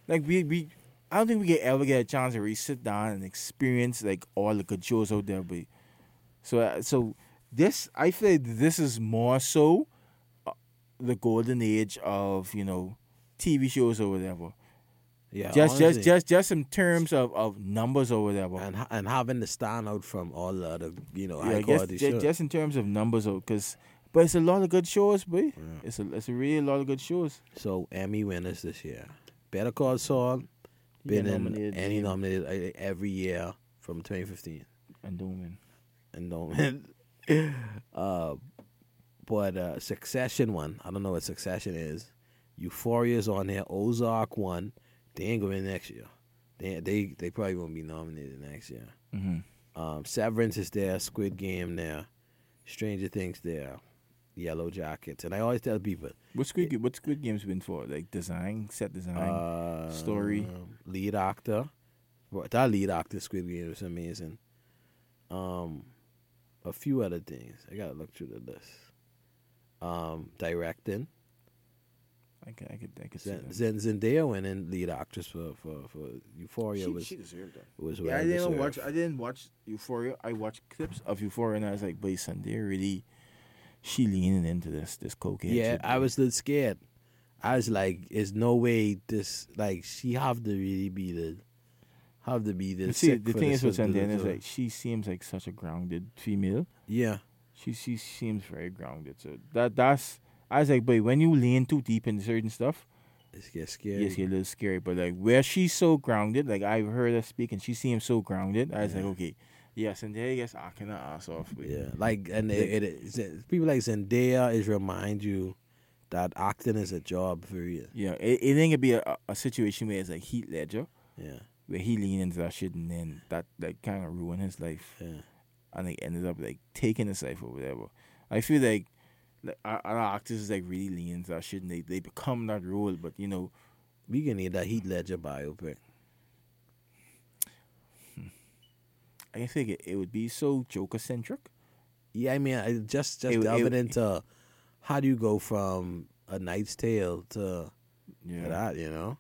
like we we, I don't think we can ever get a chance to really sit down and experience like all the good shows out there. But so uh, so this I feel like this is more so uh, the golden age of you know TV shows or whatever. yeah, just honestly. just just just in terms of, of numbers or whatever. and and having to stand out from all the other you know yeah, high quality just, shows. just in terms of numbers, because but it's a lot of good shows, boy. Yeah. It's a it's a really a lot of good shows. So Emmy winners this year. Better Call Saul been in nominated. Emmy nominated every year from 2015 and don't and don't uh, but uh, Succession one. I don't know what Succession is. Euphoria's on there. Ozark one. They ain't win next year. They they they probably won't be nominated next year. Mm-hmm. Um, Severance is there. Squid Game there. Stranger Things there. Yellowjackets. And I always tell people What Squid Ga- what Squid Games been for? Like design, set design. Uh, story. lead actor. Well, that lead actor Squid Game was amazing. Um, a few other things. I gotta look through the list. Um, directing. I could I could I could see Zen, that. Zen, Zendaya winning lead actress for for for Euphoria She, was she deserved that. was Yeah, I didn't deserved. watch. I didn't watch Euphoria. I watched clips of Euphoria, and I was like, "But Zendaya really, she leaning into this this cocaine." yeah, shit, I was a little scared. I was like, "There's no way this like she have to really be the have to be this." see, the thing is with Zendaya's is like she seems like such a grounded female. yeah, She she seems very grounded. So that that's I was like, but when you lean too deep into certain stuff, it's get scary. yes, get a little scary. But like where she's so grounded, like I've heard her speak and she seems so grounded. I was like, okay, and there I guess cannot ass off. Yeah, like and it, it, it, people like Zendaya is remind you that acting is a job for you. yeah, it, it ain't gonna be a, a situation where it's like Heath Ledger, Yeah, where he leaned into that shit and then that like kind of ruined his life. yeah, and like ended up like taking his life or whatever. I feel like like our, our actors is like really lean into that shit and they, they become that role, but you know, we can need that Heath Ledger biopic. I think it, it would be so Joker centric. Yeah, I mean, I just just It it delving would- into how do you go from A Knight's Tale to Yeah. that, you know?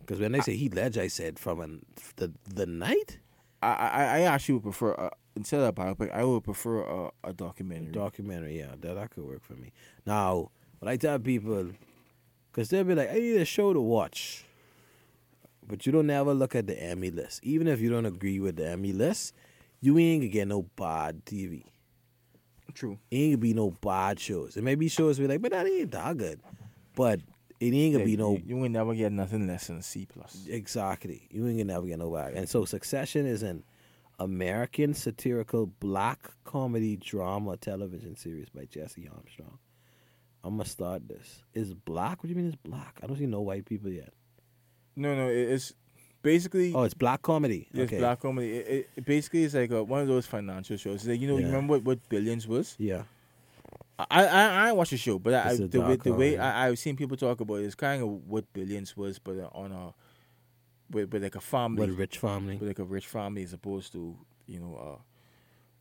Because when they say Heath Ledger, I said from an, the the night I, I I actually would prefer uh, instead of a biopic, I would prefer a, a documentary. documentary. Yeah, that that could work for me. Now, when I tell people, because they'll be like, I need a show to watch, but you don't ever look at the Emmy list. Even if you don't agree with the Emmy list, you ain't gonna get no bad TV. True. It ain't gonna be no bad shows. It may be shows where like, but that ain't that good. But it ain't gonna be no You, you will never get nothing less than a C plus. exactly. You ain't gonna never get no bad. And so Succession is an American satirical black comedy drama television series by Jesse Armstrong. I'm gonna start this. Is black? What do you mean it's black? I don't see no white people yet. No, no, it's basically Oh, it's black comedy. it's okay. black comedy. It, it, basically is like a, one of those financial shows. It's like you know, you remember what, what Billions was? Yeah. I I I watched the show, but I, the, way, the way I, I've seen people talk about it, it's kind of what Billions was, but on a with, with like a family, What a rich family. with like a rich family, as opposed to you know, uh,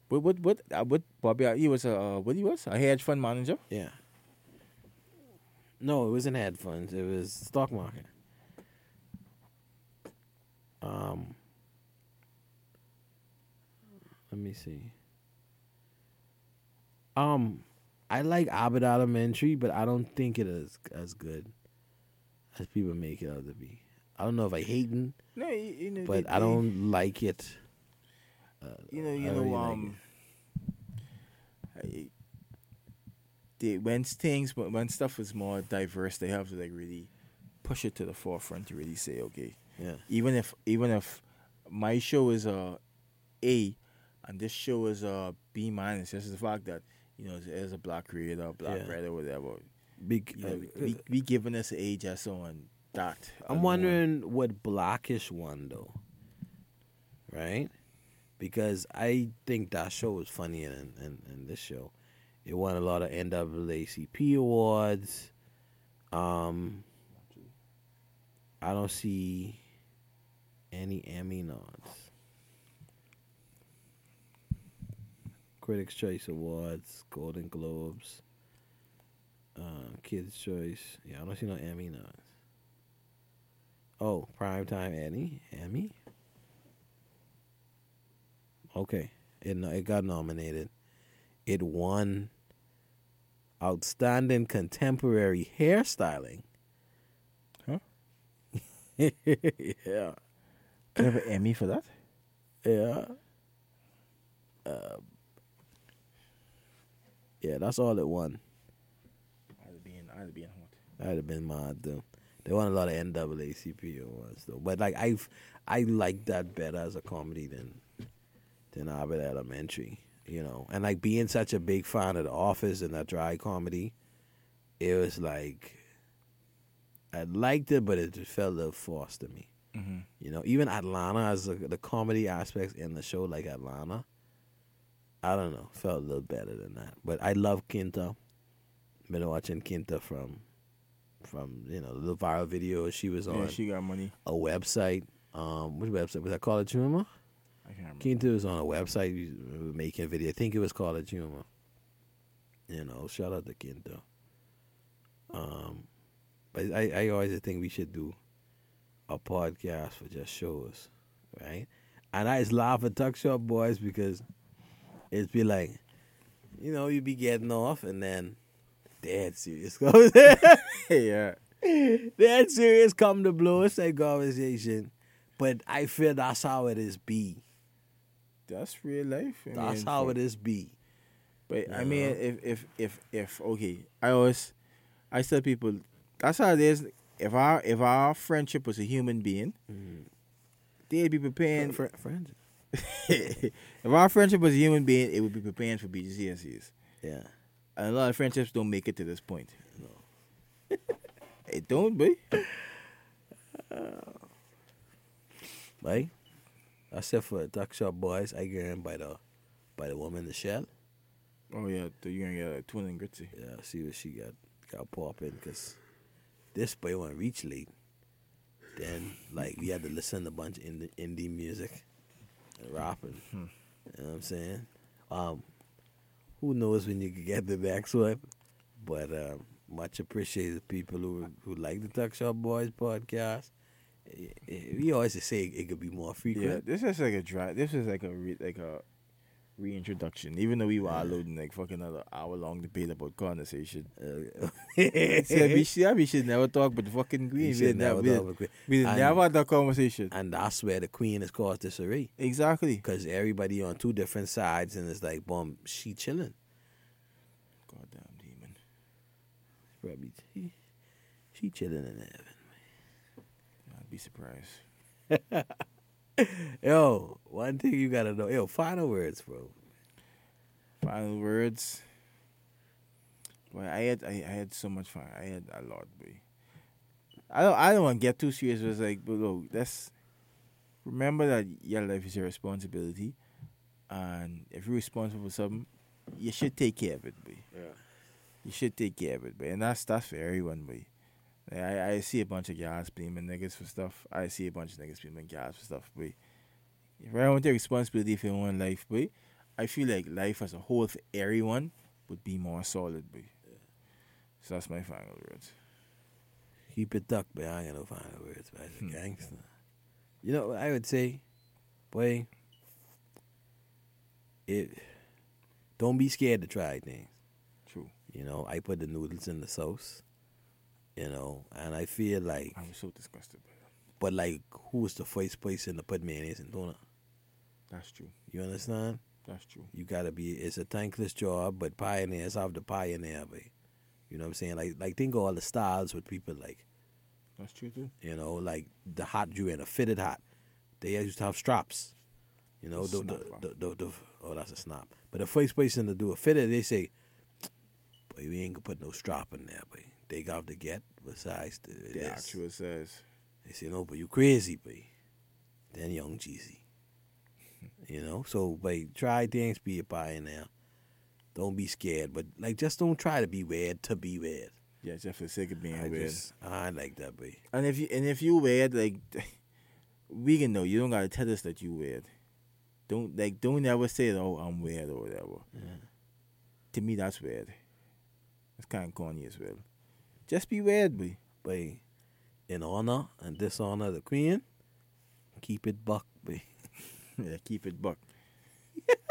what what what uh, what Bobby he was a uh, what he was a hedge fund manager. Yeah. No, it wasn't hedge funds. It was stock market. Um. Let me see. Um, I like Abbott Elementary, but I don't think it is as good as people make it out to be. I don't know if I hating, No, you, you know, but they- I don't like it. Uh, you know, you know, really like um, I- they, when things, when stuff is more diverse, they have to like really push it to the forefront to really say, okay, Yeah. even if even if my show is a A, and this show is a B minus, just the fact that you know as a black creator, black Yeah. writer, whatever, Big. you know, uh, we we giving us an A just on that. I'm wondering what Blackish one though, right? Because I think that show was funnier than, than, than this show. It won a lot of NAACP awards. Um, I don't see any Emmy nods. Critics' Choice Awards, Golden Globes, uh, Kids' Choice. Yeah, I don't see no Emmy nods. Oh, primetime Emmy, Emmy. Okay, it it got nominated. It won outstanding contemporary hairstyling. Huh? yeah, They have an Emmy for that. yeah. Um, yeah, that's all it won. I'd be in, I'd be in hot. That'd have been mad though. They won a lot of NAACP awards though, but like I, I like that better as a comedy than than Abbott Elementary, you know. And like being such a big fan of The Office and that dry comedy, it was like I liked it, but it just felt a little forced to me. Mm-hmm. You know, even Atlanta as a, the comedy aspects in the show, like Atlanta, I don't know, felt a little better than that. But I love Quinta. Been watching Quinta from, from you know the viral video she was on Yeah, she got money. a website. Um, which website was that? College Humor. I can't remember. Quinta was on a website making a video. I think it was College Humor. You know, shout out to Quinta. Um, but I, I always think we should do a podcast for just shows, right? And I just laugh at Tuck Shop Boys because it's be like, you know, you'd be getting off and then dead serious goes. yeah. dead serious come to blow. It's that conversation. But I feel that's how it is be. That's real life. I That's mean, how it is be. But I mean, if if if if okay, I always, I tell people, that's how it is. If our if our friendship was a human being, mm-hmm. they'd be preparing. Fr- friends. if our friendship was a human being, it would be preparing for BGCSEs. Yeah. And a lot of friendships don't make it to this point. it don't, be. Right? That's it for Tuck Shop Boys. I get in by the by the woman in the shell. Oh yeah, so you're gonna get a twin and gritty. Yeah, see what she got got popping because this boy went reach late. Then like we had to listen to a bunch of indie, indie music and rapping. Hmm. You know what I'm saying? Um, who knows when you can get the next one? But um, much appreciated people who who like the Tuck Shop Boys podcast. Eh, eh, We always say it could be more frequent. Yeah, frequent. this is like a dry. This is like a re, like a reintroduction. Even though we were allowed like fucking another hour long debate about conversation. Uh, See, we should, we should never talk about the fucking queen. We should never, never talk about queen. we And- never had that conversation. and that's where the queen has caused disarray. Exactly. Because everybody on two different sides, and it's like, boom, she chilling. Goddamn demon. Probably she, she chilling in heaven. I'd be surprised. Yo, one thing you gotta know. Yo, final words, bro. Final words. Well, I had I, I had so much fun. I had a lot, boy. I don't I don't want to get too serious. But it's like, but look, that's remember that your life is your responsibility, and if you're responsible for something, you should take care of it, bro. Yeah. You should take care of it, bro. And that's that's for everyone, boy. I I see a bunch of guys blaming niggas for stuff. I see a bunch of niggas blaming guys for stuff, but If I want take responsibility for own life, boy, I feel like life as a whole for everyone would be more solid, boy. So that's my final words. Keep it duck, but I ain't got no final words, but Hmm. gangster. You know what I would say, boy. It don't be scared to try things. True. You know, I put the noodles in the sauce. You know, and I feel like, I'm so disgusted by that. but like, who was the first person to put mayonnaise in tuna? That's true. You understand? That's true. You gotta be. It's a thankless job, but pioneers have the pioneer, boy. You know what I'm saying? Like, like think of all the styles with people like, That's true too. you know, like the hat you in a fitted hat. They used to have straps. You know, the, the, the, the, oh, that's a snap. But the first person to do a fitted, they say, boy, we ain't gonna put no strap in there, boy. They got to get besides the, The this. actual says. They say, no, oh, but you crazy, boy. Then young Jeezy. you know, so, boy, try things, be a pioneer. Don't be scared, but like, just don't try to be weird to be weird. Yeah, just for the sake of being I weird. just, I like that, boy. And if you and if you weird, like we can know. You don't gotta tell us that you weird. Don't like don't ever say oh I'm weird or whatever. To me that's weird. It's kinda corny as well. Just be boy. Boy, in honor and dishonor the queen, keep it buck, boy. yeah, keep it buck.